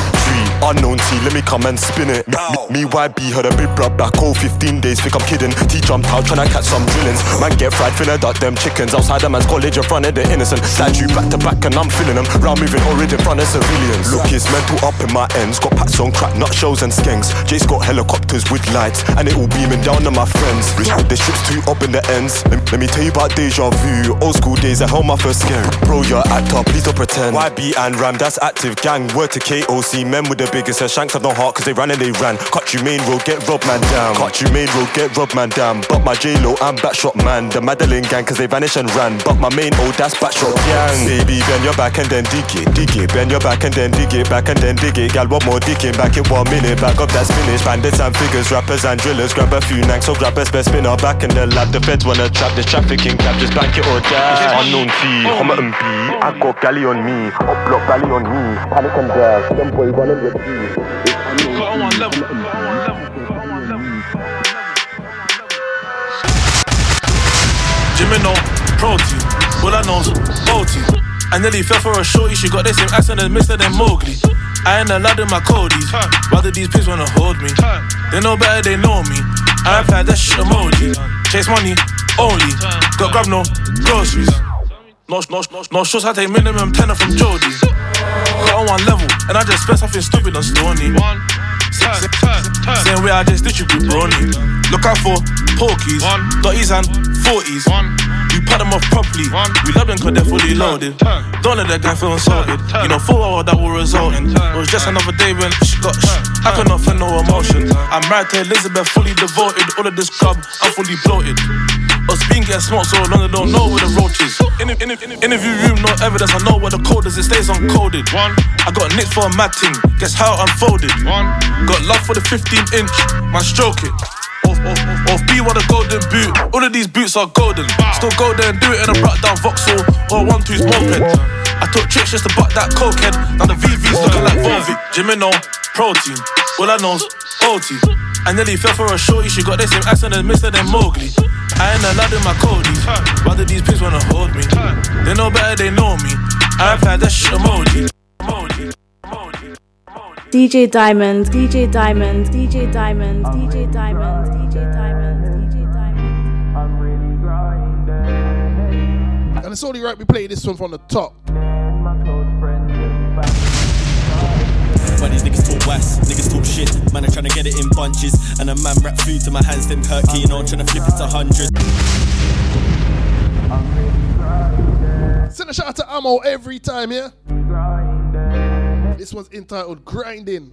Unknown T, let me come and spin it. Me, me YB heard a big bruh back home 15 days, think I'm kidding. T jumped out tryna catch some drillings. Man get fried, finna duck them chickens. Outside the man's college in front of the innocent. You back to back and I'm feeling them. Round moving already in front of civilians. Look, it's mental up in my ends. Got packs on crack, nut shells and skanks. Jace got helicopters with lights, and it all beaming down on my friends. The ship's too up in the ends. Let, let me tell you about deja vu. Old school days, I held my first scare. Bro, you're actor, please don't pretend. YB and Ram, that's active gang. Word to KOC, men with the biggest hair. Shanks have no heart, cause they ran and they ran. Cut you main road, get robbed, man down. Cut you main road, get robbed, man down. But my J-Lo, I'm backshot man. The Madeline gang, cause they vanished and ran. But my main old, that's backshot gang. Baby, bend your back and then dig it, dig it. Bend your back and then dig it, back and then dig it. Gal, what more digging? Back in one minute, back up that spinach. Bandits and figures, rappers and drillers. Grab a few nanks, so grab a spare spinner. Back in the lab, the feds wanna trap this trafficking cap. Just bank it or die. Unknown T, Homerton B. I got galley on me, up block galley on me. Panic and dash, them boy running with me. Jimmy no protein, all I know is OT. I nearly fell for a shorty, she got the same accent as Mr. than Mowgli. I ain't allowed in my codies. Rather these pigs wanna hold me. They know better, they know me. I applied that shit emoji. Chase money only. Got grab no groceries. No, no, no, no shows, I take minimum tenner from Jody. Got on one level, and I just spent something stupid on Stony. Same way I just distribute brony. Look out for porkies, dotties and 40s. We put them off properly. We love them cause they're fully loaded. Don't let that guy feel insulted. You know, full hour that will result in. It was just another day when she got sh- I cannot feel no emotion. I'm married to Elizabeth, fully devoted. All of this club, I'm fully bloated. Us being getting smoked so long, they don't know where the roach is. In, in, in, interview room, no evidence, I know where the code is, it stays uncoded. One. I got nicked for a mad thing, guess how it unfolded. One. Got love for the 15 inch, man, stroke it. Off, off, off, off B want a golden boot. All of these boots are golden. Still go there and do it in a brought down Vauxhall or one two's moped. I took tricks just to butt that cokehead. Now the VV's looking like Volvic. Jimino, protein. All I know's OT. I nearly fell for a shorty. She got the same accent as Mr. than Mowgli. I ain't allowed in my codies. Rather these pigs wanna hold me. They know better, they know me. I applied that shit emoji. DJ Diamond, DJ Diamond, DJ Diamond, DJ Diamond, DJ Diamond, DJ Diamond. And it's only right we play this one from the top. But these niggas talk west, niggas talk shit. Man, I'm trying to get it in bunches. And a man rap food to my hands, them hurt key, you know, I'm trying to flip it to hundreds. Send a shout out to Ammo every time, yeah? This one's entitled Grinding.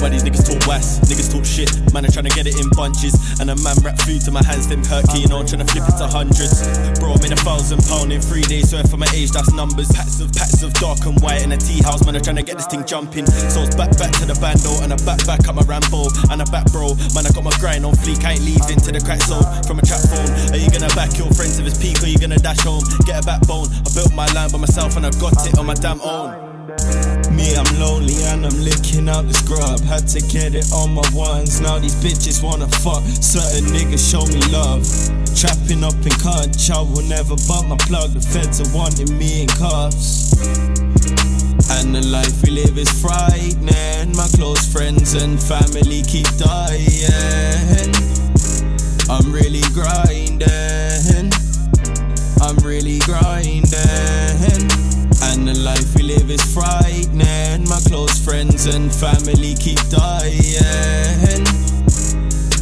Why these niggas talk west, niggas talk shit. Man, I'm trying to get it in bunches. And a man wrap food to my hands, them hurt know, I'm trying to flip it to hundreds. Bro, I'm in a thousand pound in three days, so for my age, that's numbers. Packs of packs of dark and white in a tea house, man, I'm trying to get this thing jumping. So it's back back to the bando, and a back back up my Rambo, and a back bro. Man, I got my grind on fleek, I ain't leaving to the crack zone from a trap phone. Are you gonna back your friends if it's peak, or you gonna dash home? Get a backbone. I built my land by myself, and I got it on my damn own. Me, I'm lonely and I'm licking out the scrub. Had to get it on my ones. Now these bitches wanna fuck. Certain niggas show me love. Trapping up in conch, I will never bump my plug. The feds are wanting me in cuffs. And the life we live is frightening. My close friends and family keep dying. I'm really grinding. I'm really grinding. And the life we live is frightening. My close friends and family keep dying.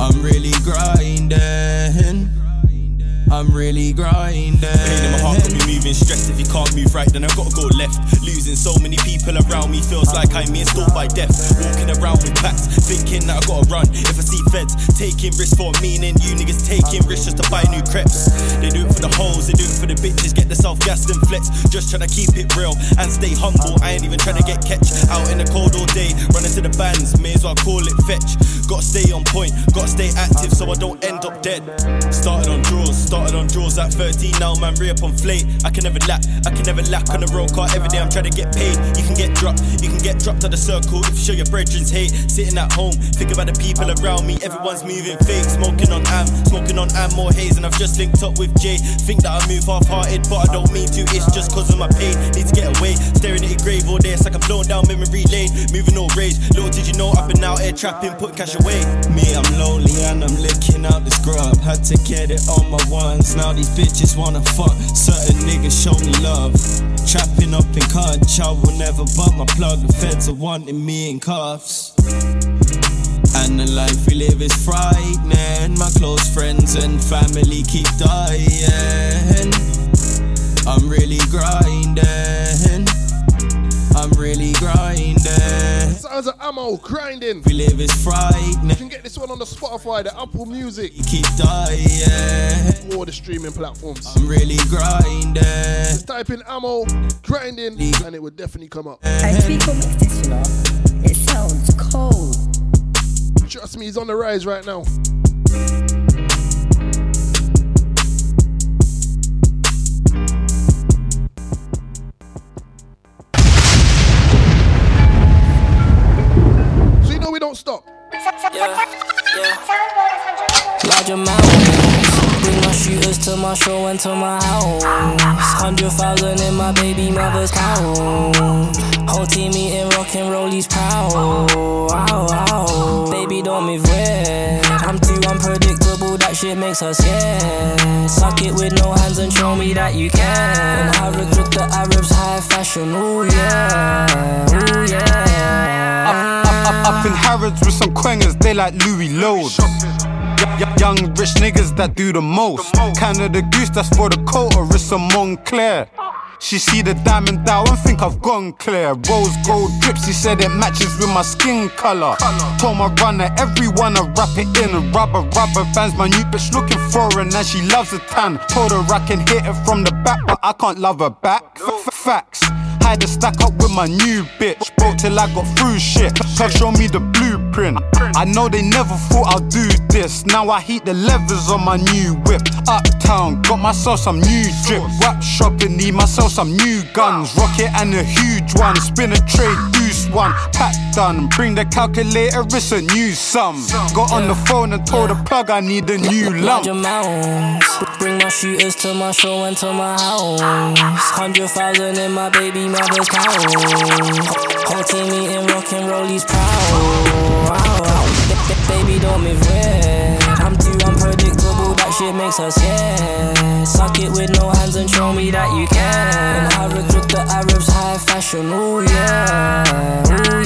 I'm really grinding. I'm really grinding. Pain in my heart got me moving stressed. If you can't move right, then I gotta go left. Losing so many people around me feels like I'm being stalked by death. Walking around with packs, thinking that I gotta run. If I see feds taking risks for meaning, you niggas taking risks just to buy new creps. They do it for the hoes, they do it for the bitches. Get the self gassed and flex. Just trying to keep it real and stay humble. I ain't even trying to get catch out in the cold all day. Running to the bands, may as well call it fetch. Gotta stay on point, gotta stay active so I don't end up dead. Started on draws, started on draws at 13. Now man re up on flate. I can never lack, I can never lack on the road car. Every day I'm trying to get paid. You can get dropped, you can get dropped at the circle if you show your brethren's hate. Sitting at home, think about the people around me. Everyone's moving fake, smoking on am, smoking on am more haze. And I've just linked up with Jay. Think that I move half hearted, but I don't mean to. It's just cause of my pain. Need to get away, staring at your grave all day. It's like I'm blowing down memory lane, moving all rage. Little did you know, I've been out here trapping, putting cash away. Me, I'm lonely and I'm licking out the scrub. Had to get it on my ones. Now these bitches wanna fuck. Certain niggas show me love. Trapping up in conch, I will never bump my plug. The feds are wanting me in cuffs. And the life we live is frightening. My close friends and family keep dying. I'm really grinding. I'm really grinding. Sounds of ammo grinding. We live is frightening. You can get this one on the Spotify, the Apple Music. You keep dying. All the streaming platforms. I'm really grinding. Just type in ammo grinding and it would definitely come up. I speak on mix this, you know. It sounds cold. Trust me, he's on the rise right now. Large amount, bring my shooter shooters to my show and to my house. Hundred thousand in my baby mother's cow. Whole team eating rock and rollies proud. Ow, ow. Baby, don't move weird. I'm too unpredictable, that shit makes us scared. Suck it with no hands and show me that you can. Harrods with the Arabs, high fashion, ooh yeah, ooh yeah. Up, up, up, up in Harrods with some quangers, they like Louis Load. Young rich niggas that do the most. Canada Goose, that's for the coat, or it's a Moncler. She see the diamond down and think I've gone clear. Rose gold drips, she said it matches with my skin color. Told my runner, everyone I wrap it in. Rubber, rubber bands, my new bitch looking foreign and she loves a tan. Told her I can hit it from the back, but I can't love her back. Facts. Had to stack up with my new bitch. Broke till I got through shit. Plug show me the blueprint. I know they never thought I'd do this. Now I heat the levers on my new whip. Uptown, got myself some new drip. Rap shopping, need myself some new guns. Rocket and a huge one. Spin a trade, deuce one. Pack done. Bring the calculator, it's a new sum. Got on the phone and told the plug I need a new lump. Bring my shooters to my show and to my house. Hundred thousand in my baby mother's cow. Whole team eating rock and roll, rollies proud. Ba- Baby, don't move weird. I'm too unpredictable, that shit makes us scared. Suck it with no hands and show me that you can. Harrods with the Arabs, high fashion, ooh yeah, ooh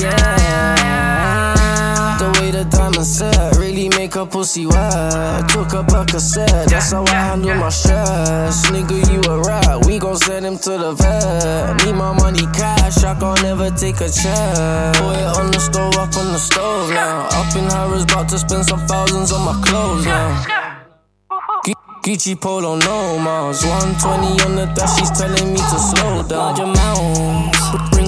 pussy wet. Took a Percocet, that's how I handle my stress. Nigga, you a rat, we gon' send him to the vet. Need my money cash, I can't never take a check. It on the stove, up on the stove now. Up in Harrods, about to spend some thousands on my clothes now. Gu- Gucci polo, no miles. 120 on the dash, she's telling me to slow down. Large amounts.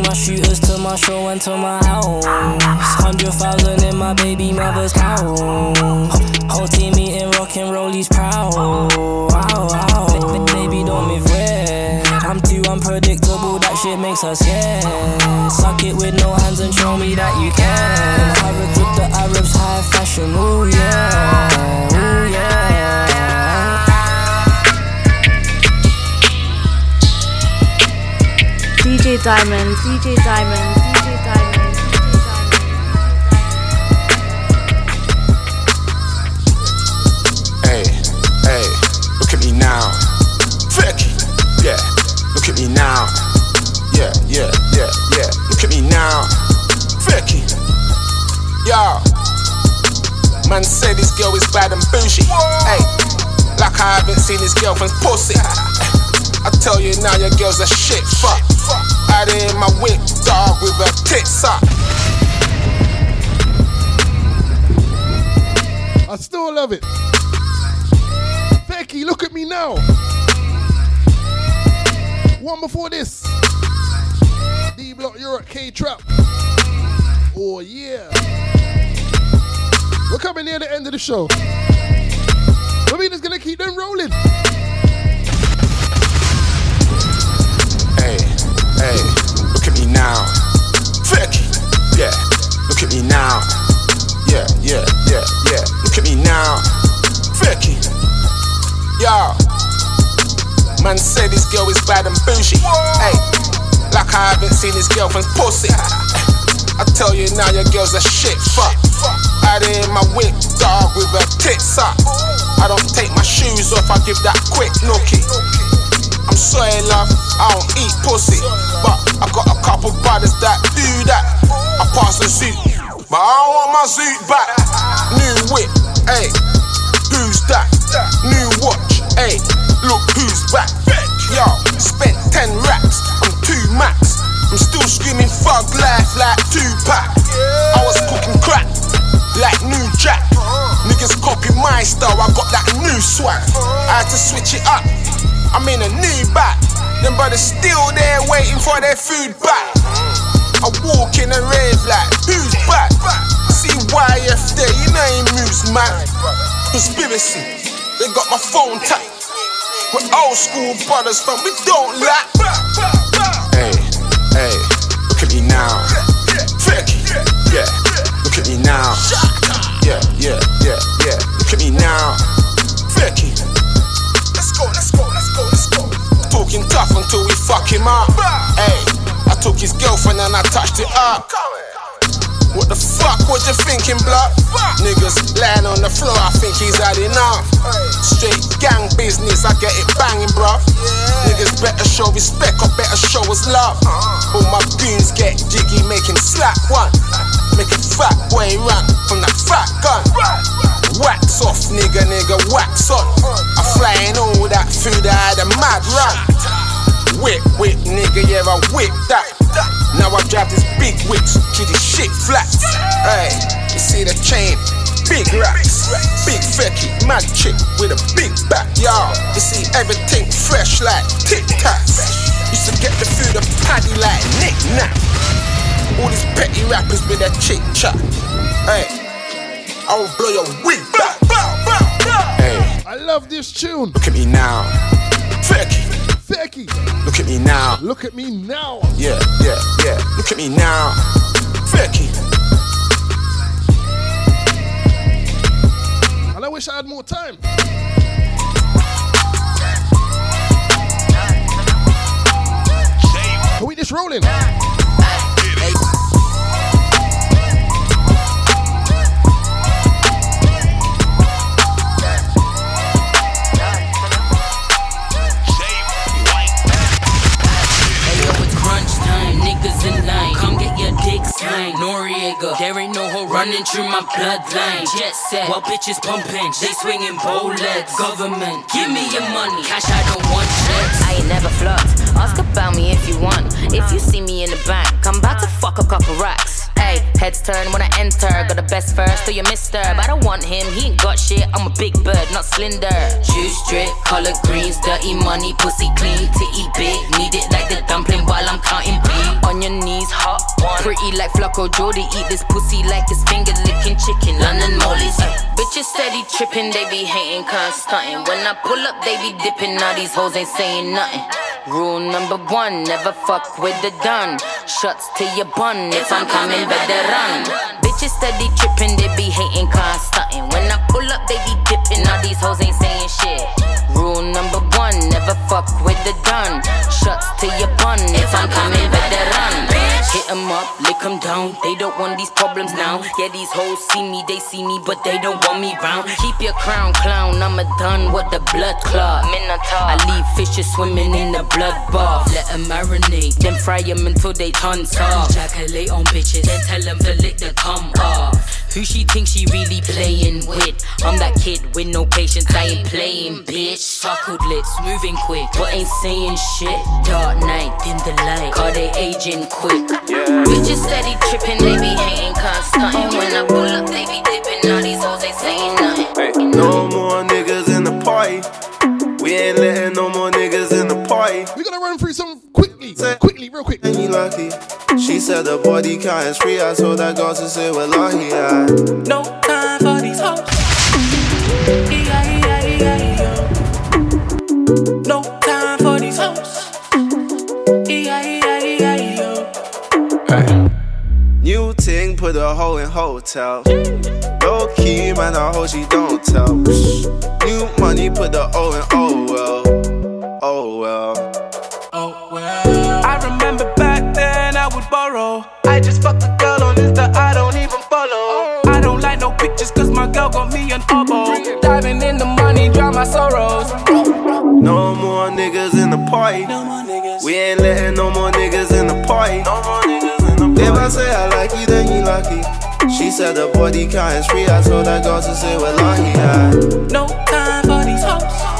My shooters to my show and to my house. Hundred thousand in my baby mother's cow. Whole team eating rock and rollies proud. Ow, ow. Ba- ba- Baby, don't move weird. I'm too unpredictable, that shit makes us scared. Suck it with no hands and show me that you can. Harrods with the Arabs, high fashion, ooh yeah, ooh yeah. Diamond, DJ Diamond, DJ Diamond. DJ Diamond. Hey, hey, look at me now. Vicky, yeah, look at me now. Yeah, yeah, yeah, yeah, look at me now. Vicky, yo. Man said this girl is bad and bougie. Hey, like I haven't seen his girlfriend's pussy. I tell you now, your girl's a shit fuck. Out in my whip, dog, with her tits up. I still love it. Becky, look at me now. One before this. D Block Europe K Trap. Oh yeah. We're coming near the end of the show. But we just gonna keep them rolling. Hey, look at me now. Vicky, yeah, look at me now. Yeah, yeah, yeah, yeah, look at me now. Vicky, yo. Man said this girl is bad and bougie. Hey, like I haven't seen his girlfriend's pussy. I tell you now, your girl's a shit fuck. Out in my whip, dog, with her tits up. I don't take my shoes off, I give that quick nookie. I'm sorry, love, I don't eat pussy. But I got a couple brothers that do that. I pass the suit, but I don't want my suit back. New whip, hey, who's that? New watch, hey, look who's back. Yo, spent 10 racks, I'm two max. I'm still screaming thug life like Tupac. I was cooking crack like new jack. Niggas copy my style, I got that new swag. I had to switch it up. I'm in a new back. Them brothers still there waiting for their food back. I walk in and rave like, who's back? See YF there, you know he moves man. Conspiracy, they got my phone tapped. We're old school brothers, fam, we don't lack. Hey, hey, look at me now. Vicky, yeah, look at me now. Yeah, yeah, yeah, yeah, look at me now. Vicky, fuck him up. Hey, I took his girlfriend and I touched it up. What the fuck was you thinking, blood? Niggas lying on the floor, I think he's had enough. Straight gang business, I get it banging, bruv. Niggas better show respect or better show us love. All my goons get jiggy, make him slap one. Make a fat boy run from that fat gun. Wax off, nigga, nigga, wax on. I flying all that food, I had a mad run. Whip, whip, nigga, yeah, I whip that. Now I drive this big whips to the shit flats. Hey, you see the chain? Big racks, big fecky, mad chick with a big back, y'all. You see everything fresh like Tic Tacs. Used to get the food of paddy like Nick Nack. All these petty rappers with their chick chat. Hey, I will blow your wig back. Hey, I love this tune. look at me now. Fecky, Fecky, look at me now. look at me now. Yeah, yeah, yeah. Look at me now. Fecky. And I wish I had more time. Can we just rolling? Signed. Noriega, there ain't no hoe running through my bloodline. Jet set, while bitches pumping, they swinging bow legs. Government, give me your money. Cash, I don't want checks. I ain't never flopped. Ask about me if you want. If you see me in the back, I'm about to fuck a couple racks. Hey, heads turn when I enter. Got the best first, so you mister. But I don't want him, he ain't got shit. I'm a big bird, not slender. Juice drip, color greens, dirty money, pussy clean, titty big. Need it like the dumpling while I'm counting beat. On your knees, hot one. Pretty like Flacko Jodye. Eat this pussy like it's finger licking chicken. London mollies. Bitches steady tripping, they be hating, stunting. When I pull up, they be dipping. Now these hoes ain't saying nothing. Rule number one, never fuck with the done. Shots to your bun, if I'm coming, better run. Bitches steady tripping, they be hating, stunting. When I pull up, they be dipping. Now these hoes ain't saying shit. Rule number one, never fuck with the done. Shots to your bun, if I'm coming, better run. Hit 'em up, lick 'em down. They don't want these problems now. Yeah, these hoes see me, they see me, but they don't want me round. Keep your crown, clown. I'm a done with the blood clot. I leave fishes swimming in the blood bath. Let 'em marinate, Then fry 'em until they turn soft. Ejaculate on bitches, then tell them to lick the cum off. Who she thinks she really playing with? I'm that kid with no patience, I ain't playing, bitch. Suckled lips, moving quick. But ain't saying shit. Dark night, dim the light. Cause they aging quick. Bitches steady tripping, they be hating, cause stunting. When I pull up, they be dipping. all these hoes ain't saying nothing. No more niggas in the party. We ain't letting no more niggas in the party. We're gonna run through some quickly, quickly, real quick. And you lucky. She said the body count is free. I told that girl to say we're lucky. Yeah. No time for these hoes. No time for these hoes. New ting, put a hoe in hotel. Low key, man, I hope she don't tell. New money, put the O in oh well. Oh well. I. I just fucked a girl on Insta, I don't even follow. I don't like no pictures cause my girl got me an oboe. Diving in the money, drown my sorrows. No more niggas in the party. We ain't letting no more niggas in the party. If I say I like you, then you lucky. She said the body count is free. I told that girl to say we're lucky. No time for these hoes.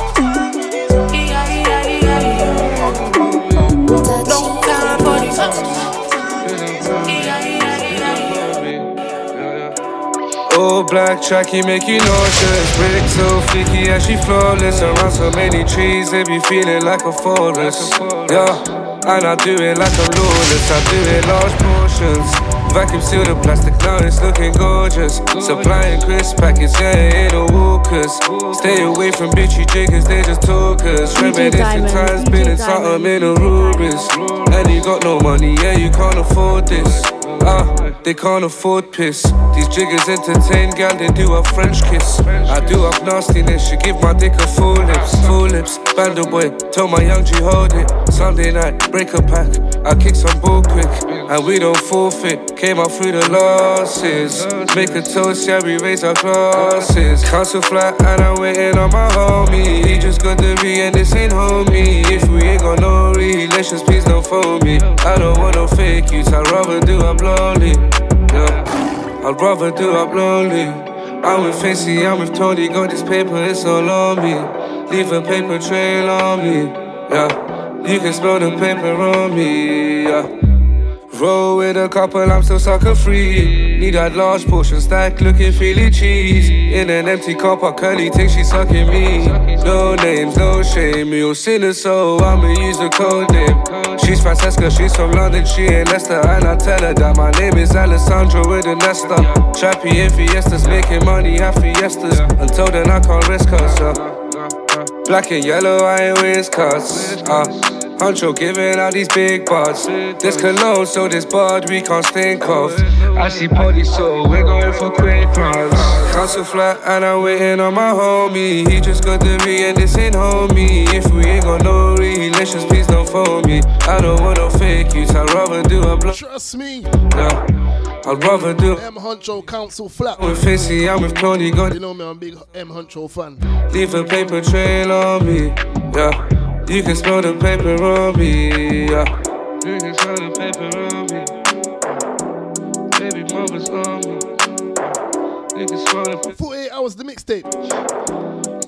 Old black tracky make you nauseous. Brick so flicky and she flawless. Around so many trees, they be feeling like a forest. Yeah. And I do it like I'm lawless. I do it large portions. Vacuum seal the plastic, now it's looking gorgeous. Supplying crisp packets, yeah, ain't no walkers. Stay away from bitchy jiggers, they just talkers. Reminiscing times, DJ spinning something in a Rubens. And you got no money, yeah, you can't afford this. Uh, they can't afford piss. These jiggers entertain, gal, they do a French kiss. I do up nastiness, she give my dick a full lips. Full lips, bando boy, tell my young G hold it. Sunday night, break a pack. I kick some bull quick, and we don't forfeit. Came out through the losses. Make a toast, yeah, we raise our glasses. Council flat, and I'm waiting on my homie. He just got to be, and this ain't homie. If we ain't got no relations, please don't phone me. I don't want no fake use, I'd rather do up lonely. Yeah, I'd rather do up lonely. I'm with Fancy, I'm with Tony, got this paper, it's all on me. Leave a paper trail on me. Yeah, you can smell the paper on me. Yeah. Roll with a couple, I'm still sucker free. Need that large portion stack, looking feely cheese. In an empty cup, a curly think she's sucking me. No names, no shame, you'll see the soul. I'ma use the code name. She's Francesca, she's from London, she ain't Leicester. And I tell her that my name is Alessandro with a Nesta. Trappy in fiestas, making money at fiestas. Until then, I can't risk her, so. Black and yellow, I ain't waist cuts. Uh. Huncho giving out these big bars. This cologne, so this bud we can't think of. I see party, so we're going for quick runs. Council flat, and I'm waiting on my homie. He just got to me, and this ain't homie. If we ain't got no relations, please don't phone me. I don't want no fake use, I'd rather do a blow. Trust me. Yeah. I'd rather do M Huncho Council Flat. with Facey, I'm with Tony, You know me, I'm a big M Huncho fan. Leave a paper trail on me, yeah. You can smell the paper on me, yeah. You can smell the paper on me. Baby mama's on me. You can smell the 48 hours the mixtape.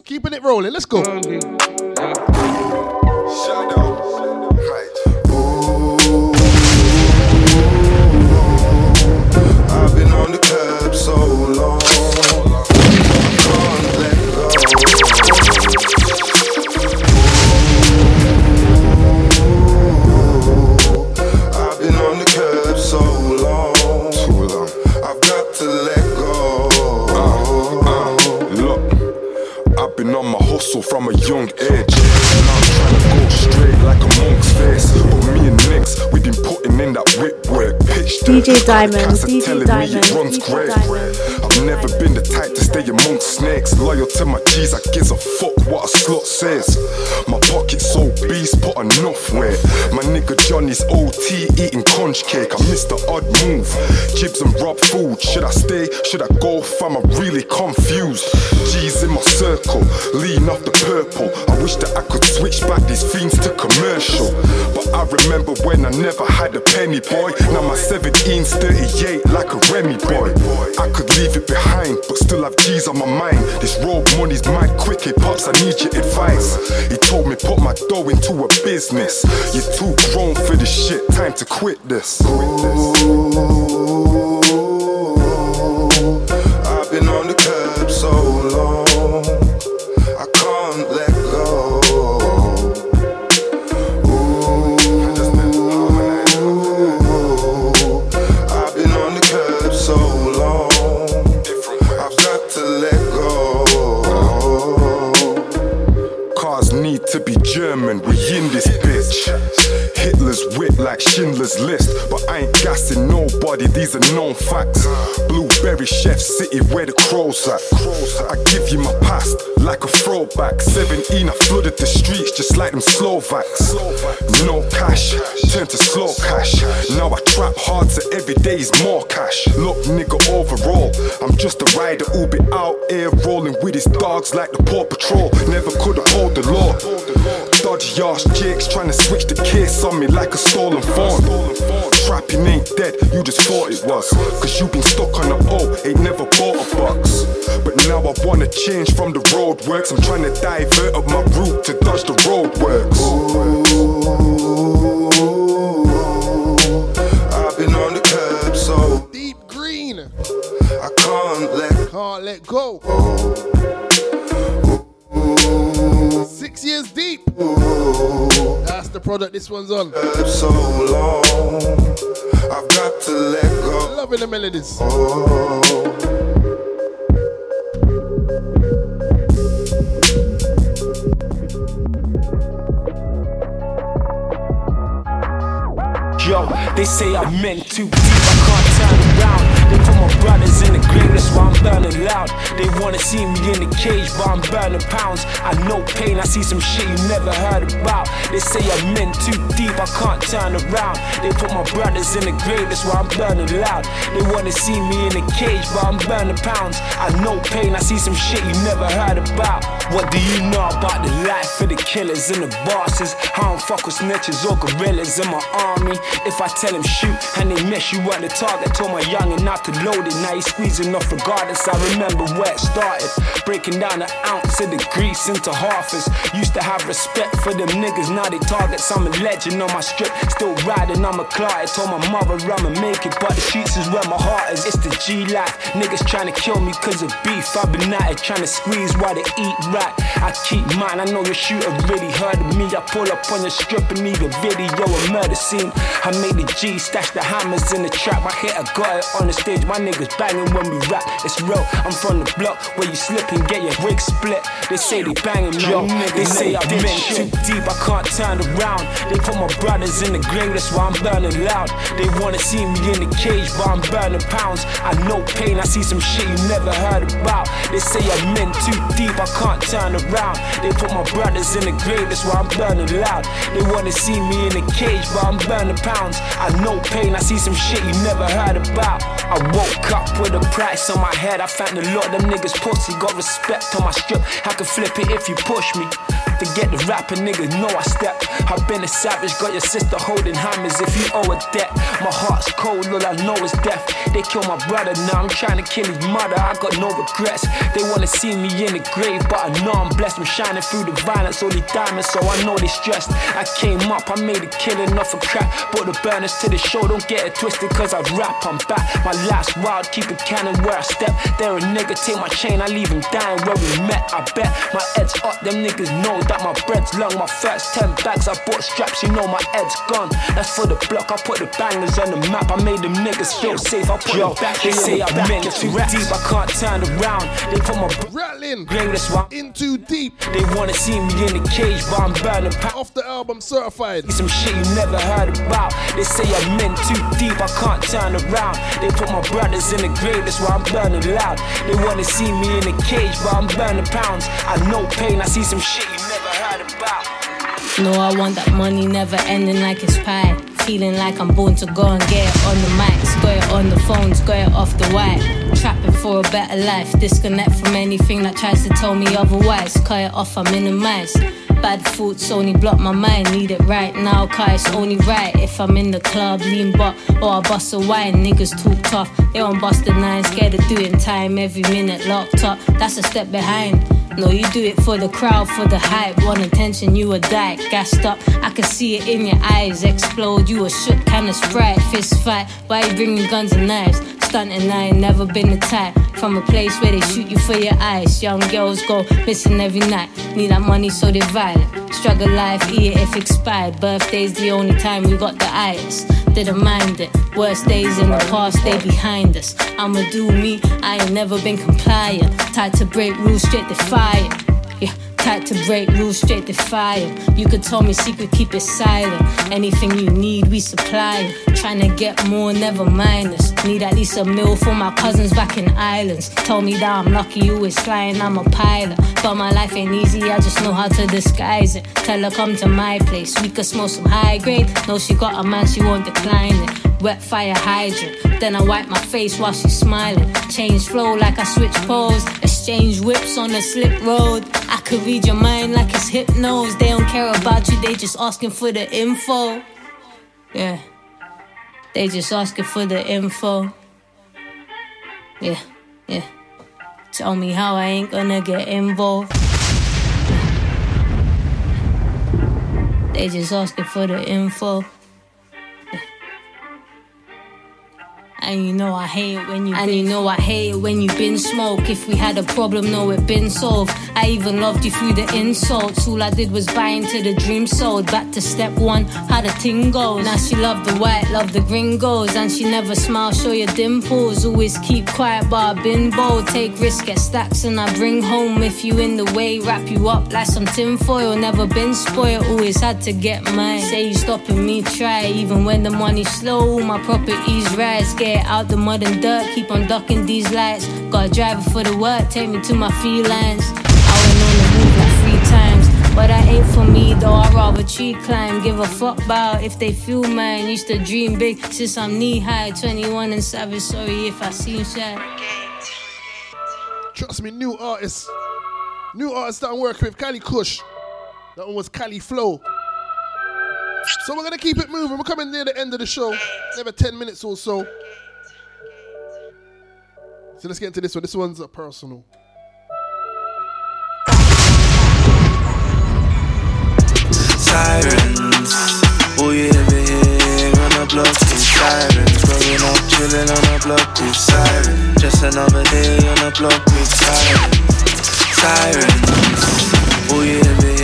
Keeping it rolling, let's go. I've hustle from a young age. Straight like a monk's face. But me and Nix, we've been putting in that whip work. Pitch DJ. Diamond, DJ Diamond, me it runs DJ great. Diamond. I've never been the type to stay amongst snakes. Loyal to my G's, I gives a fuck what a slut says. My pocket's so beast, put enough weight. My nigga Johnny's OT eating conch cake. I missed the odd move. Jibs and Rob food. Should I stay? Should I go? Fam, I'm really confused. G's in my circle, lean off the purple. I wish that I could switch back these fiends to commercial. But I remember when I never had a penny, boy. Now my 17's 38 like a Remy boy. I could leave it behind, but still have G's on my mind. This road money's mad quick, hey pops, I need your advice. He told me put my dough into a business. You're too grown for this shit, time to quit this. I've like Schindler's List, but I ain't gassing nobody, these are known facts. Blueberry Chef City, where the crows at. I give you my past like a throwback. 17, I flooded the streets just like them Slovaks. No cash, turn to slow cash. Now I trap hard, so every day is more cash. Look, nigga, overall, I'm just a rider who be out here rolling with his dogs like the Paw Patrol. Never could uphold the law. Dodgy ass jakes trying to switch the kiss on me like a stolen phone. Trapping ain't dead, you just thought it was. Cause you been stuck on the O, ain't never bought a box. But now I wanna change from the road works. I'm trying to divert up my route to dodge the road works. I've been on the curb so deep green. I can't let Can't let go. Six years deep. That's the product this one's on. so long. I've got to let go. Loving the melodies. Yo, they say I'm in too deep, I can't turn around. They put my brothers in the grave, that's why I'm burning loud. They wanna see me in the cage, but I'm burning pounds. I know pain, I see some shit you never heard about. They say I'm in too deep, I can't turn around. They put my brothers in the grave, that's why I'm burning loud. They wanna see me in the cage, but I'm burning pounds. I know pain, I see some shit you never heard about. What do you know about the life of the killers and the bosses? I don't fuck with snitches or gorillas in my army. If I tell him shoot and they miss, you at the target. Told my youngin' not to load it, now he's squeezing off regardless. I remember where it started, breaking down an ounce of the grease into halfers. Used to have respect for them niggas, now they targets. I'm a legend on my strip, still riding, I'm a client. Told my mother I'ma make it, but the streets is where my heart is. It's the G life. Niggas trying to kill me cause of beef. I've been at it trying to squeeze while they eat right. I keep mine, I know your shooter really heard of me. I pull up on your strip and leave a video, a murder scene. I made the G, stash the hammers in the trap. I hit, got it on the stage. My niggas banging when we rap. It's real. I'm from the block where you slip and get your wig split. They say they banging. Niggas they say I've been too deep, I can't turn around. They put my brothers in the grave, that's why I'm burning loud. They wanna see me in the cage, but I'm burning pounds. I know pain, I see some shit you never heard about. They say I'm in too deep, I can't turn around. They put my brothers in the grave, that's why I'm burning loud. They wanna see me in the cage, but I'm burning pounds. I know pain, I see some shit you never heard about. I woke up with a price on my head. I found a lot of them niggas pussy. Got respect on my strip. I can flip it if you push me. Forget the rapper, niggas know I step. I've been a savage, got your sister holding hammers if you owe a debt. My heart's cold, all I know is death. They kill my brother, now I'm trying to kill his mother. I got no regrets. They wanna see me in the grave, but I know I'm blessed. I'm shining through the violence, only diamonds, so I know they stressed. I came up, I made a killing off a crack. Brought the burners to the show, don't get it twisted, cause I rap, I'm back. My life's wild, keep it cannon where I step. There a nigga, take my chain, I leave him dying where we met. I bet my head's up, them niggas know that my bread's long. My first 10 bags, I bought straps, you know my head's gone. That's for the block, I put the bangers on the map. I made them niggas feel safe, I put Yo, it back. They say I'm in too deep, I can't turn around. They put my rattling, greatest one in too deep. They wanna see me in the cage, but I'm burning pa- off the album certified. Some shit you never heard about. They say I'm in too deep, I can't turn around. They put my brothers in the grave, that's why I'm burning loud. They wanna see me in the cage, but I'm burning pounds. I know pain, I see some shit you never. No, I want that money never ending like it's pie. Feeling like I'm born to go and get it on the mic, got it on the phones, got it off the white. Trapping for a better life, disconnect from anything that tries to tell me otherwise. Cut it off, I minimize. Bad thoughts only block my mind, need it right now, cause it's only right. If I'm in the club, lean butt, or I bust a wine, niggas talk tough. They won't bust a nine, scared of doing time, every minute locked up. That's a step behind. No, you do it for the crowd, for the hype. Want attention, you a dyke, gassed up. I can see it in your eyes explode. You a shook kind of sprite, fist fight. Why you bringing guns and knives? Stunting, I ain't never been the type. From a place where they shoot you for your eyes. Young girls go missing every night. Need that money, so they violent. Struggle life, eat it if expired. Birthday's the only time we got the itis. Didn't mind it. Worst days in the past, they behind us. I'ma do me, I ain't never been compliant. Tied to break rules, straight to fire. Yeah, tight to break rules, straight to fire. You could tell me secret, keep it silent. Anything you need, we supply. Trying to get more, never mind us. Need at least a meal for my cousins back in islands. Told me that I'm lucky, you flying, I'm a pilot. But my life ain't easy, I just know how to disguise it. Tell her come to my place, we could smoke some high grade. No, she got a man, she won't decline it. Wet fire hydrant. Then I wipe my face while she's smiling. Change flow like I switch pose. Exchange whips on a slip road. I could read your mind like it's hypnose. They don't care about you, they just asking for the info. Yeah. They just asking for the info. Yeah, yeah. Tell me how I ain't gonna get involved. They just asking for the info. And you know I hate it when you And you know I hate it when you been smoke. If we had a problem, no, it been solved. I even loved you through the insults. All I did was buy into the dream sold. Back to step one, how the ting goes. Now she love the white, love the gringos. And she never smile, show your dimples. Always keep quiet, but I been bold. Take risk, get stacks, and I bring home. If you in the way, wrap you up like some tinfoil. Never been spoiled, always had to get mine. Say you stopping me, try. Even when the money's slow, my properties rise. Get out the mud and dirt, keep on ducking these lights. Got a driver for the work, take me to my felines. I went on the move like three times. But that ain't for me though, I rather tree climb. Give a fuck about if they feel mine. Used to dream big since I'm knee high. 21 and savage, sorry if I seem shy. Trust me, new artists. New artists that I'm working with, Cali Kush. That one was Cali Flow. So we're gonna keep it moving. We're coming near the end of the show. Never 10 minutes or so. So let's get into this one. This one's a personal. Sirens, all you ever hear on the block is sirens. Growing up, chilling on the block with sirens. Just another day on the block with sirens. Sirens, all you ever hear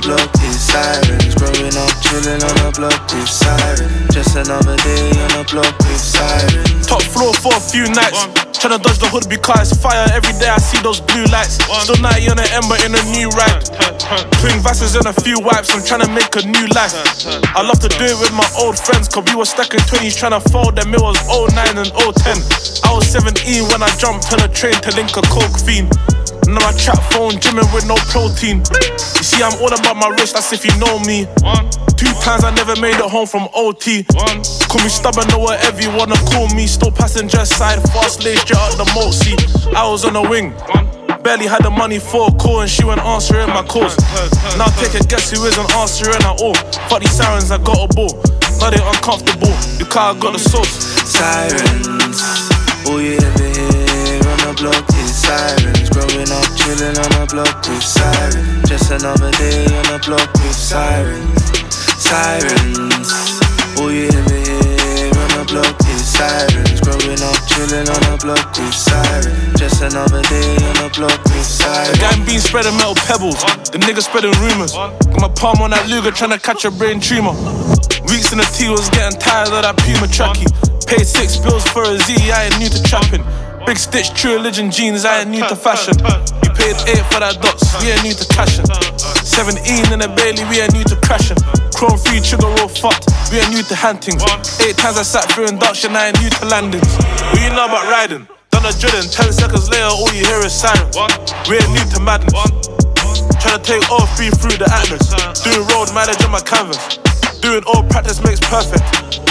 the block is sirens. Growing up, chilling on the block with sirens. Just another day on the block with sirens. Top floor for a few nights. Tryna dodge the hood because it's fire every day. I see those blue lights. Still 90 on the ember in a new ride. Twin vases and a few wipes. I'm tryna make a new life. I love to do it with my old friends. Cause we were stacking 20s tryna fold them. It was 09 and 010. I was 17 when I jumped on a train to link a coke fiend. Now I chat phone, gymming with no protein. You see, I'm all about my wrist, that's if you know me. Two times I never made it home from OT. One. Call me stubborn or whatever you wanna call me. Still passenger side, fast lane, straight out the moat seat. I was on the wing. Barely had the money for a call and she went answering my calls. Now take a guess who isn't answering at all. Fuck these sirens, I got a ball. Now they uncomfortable because I got the sauce. Sirens, all you ever hear on the block is sirens. Growing up, chilling on the block with sirens. Just another day on the block with sirens. Sirens, all you ever hear on the block is sirens. Growing up, chilling on the block with sirens. Just another day on the block with sirens. The gang bean spreading metal pebbles. The nigga spreading rumors. Got my palm on that Luger trying to catch a brain tumor. Weeks in the T was getting tired of that Puma tracky. Paid six bills for a Z, I ain't new to trapping. Big stitch, true religion jeans, I ain't new to fashion. You paid eight for that dots, we ain't new to cashing. 17 in a Bailey, we ain't new to crashing. Chrome free, trigger roll fucked, we ain't new to huntings. Eight times I sat through induction, I ain't new to landings. What you know about riding? Done a drilling, 10 seconds later, all you hear is sirens. We ain't new to madness. Tryna take all three through the atlas. Doing road mileage on my canvas. Doing all practice makes perfect.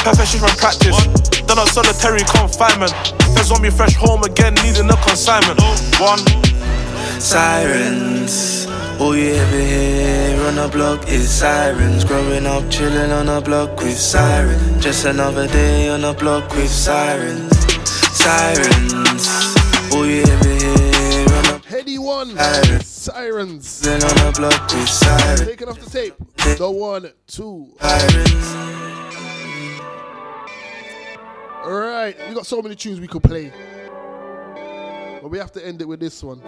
Perfection from practice. Done a solitary confinement. Feds want me fresh home again, needing a consignment. One. Sirens, all you ever hear on the block is sirens. Growing up, chilling on the block with sirens. Just another day on the block with sirens. Sirens, all you ever hear on the Heady one. Sirens. Sirens. Then on the block with sirens. Take it off the tape. The one, two. Alright, we got so many tunes we could play. But we have to end it with this one.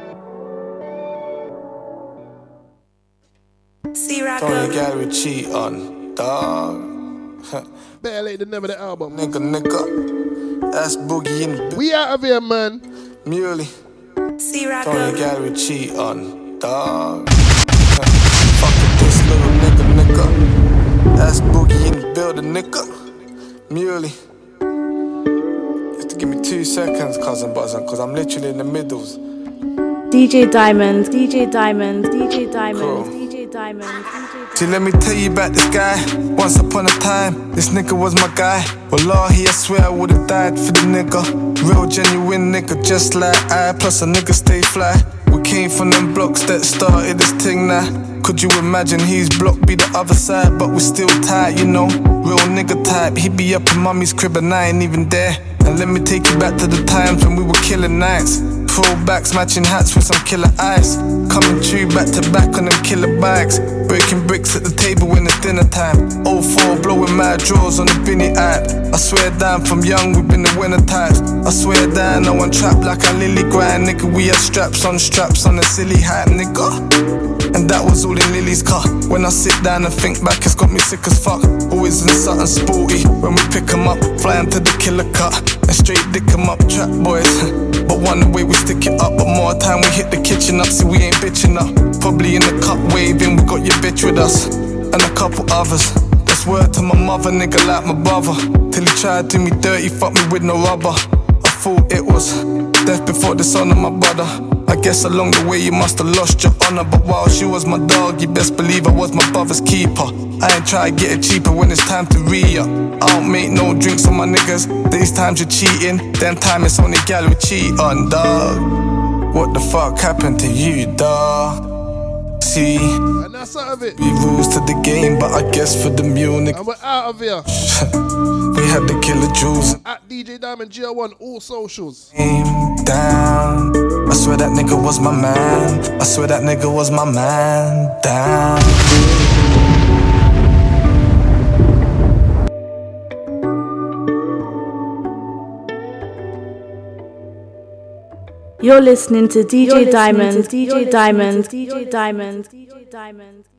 See Tony gal we cheat on, dog. Better late than never the album. Nigga, nigga. That's Boogie in the We out of here, man. Muley. See Tony gal we cheat on, dog. Fuck with this little nigga, nigga. That's Boogie in the building, nigga. Muley. You have to give me two seconds, cousin Buzzin', cause I'm literally in the middles. DJ Diamond, DJ Diamond, DJ Diamond, DJ Diamond, DJ See, let me tell you about this guy. Once upon a time, this nigga was my guy. Wallahi, I swear I would've died for the nigga. Real genuine nigga, just like I. Plus a nigga stay fly. Came from them blocks that started this thing now. Could you imagine he's block be the other side, but we're still tight, you know? Real nigga type, he be up in mommy's crib and I ain't even there. And let me take you back to the times when we were killing nights. Throwbacks, matching hats with some killer eyes. Coming true back to back on them killer bikes. Breaking bricks at the table when it's dinner time. 04 blowing mad drawers on the Binny app. I swear down from young, we been the winner types. I swear down, no one trap like a Lily Grind, nigga. We had straps on straps on a silly hat, nigga. And that was all in Lily's car. When I sit down and think back, it's got me sick as fuck. Always in something sporty. When we pick 'em up, fly 'em to the killer cut. And straight dick 'em up, trap boys. But one way we stick it up, but more time we hit the kitchen up. See, we ain't bitching up. Probably in the cup waving, we got your bitch with us. And a couple others. That's word to my mother, nigga, like my brother. Till he tried to do me dirty, fuck me with no rubber. I thought it was death before the son of my brother. I guess along the way you must have lost your honor. But while she was my dog, you best believe I was my brother's keeper. I ain't try to get it cheaper when it's time to re up. I don't make no drinks on my niggas. These times you're cheating, then time it's only gal we cheat on, dog. What the fuck happened to you, dog? See, and that's out of it. We rules to the game, but I guess for the Munich. And we're out of here. we had the killer jewels. At DJ Diamond GL1, all socials. Down. I swear that nigga was my man. I swear that nigga was my man. Damn. You're listening to DJ Diamond, DJ Diamond, DJ Diamond, DJ Diamond.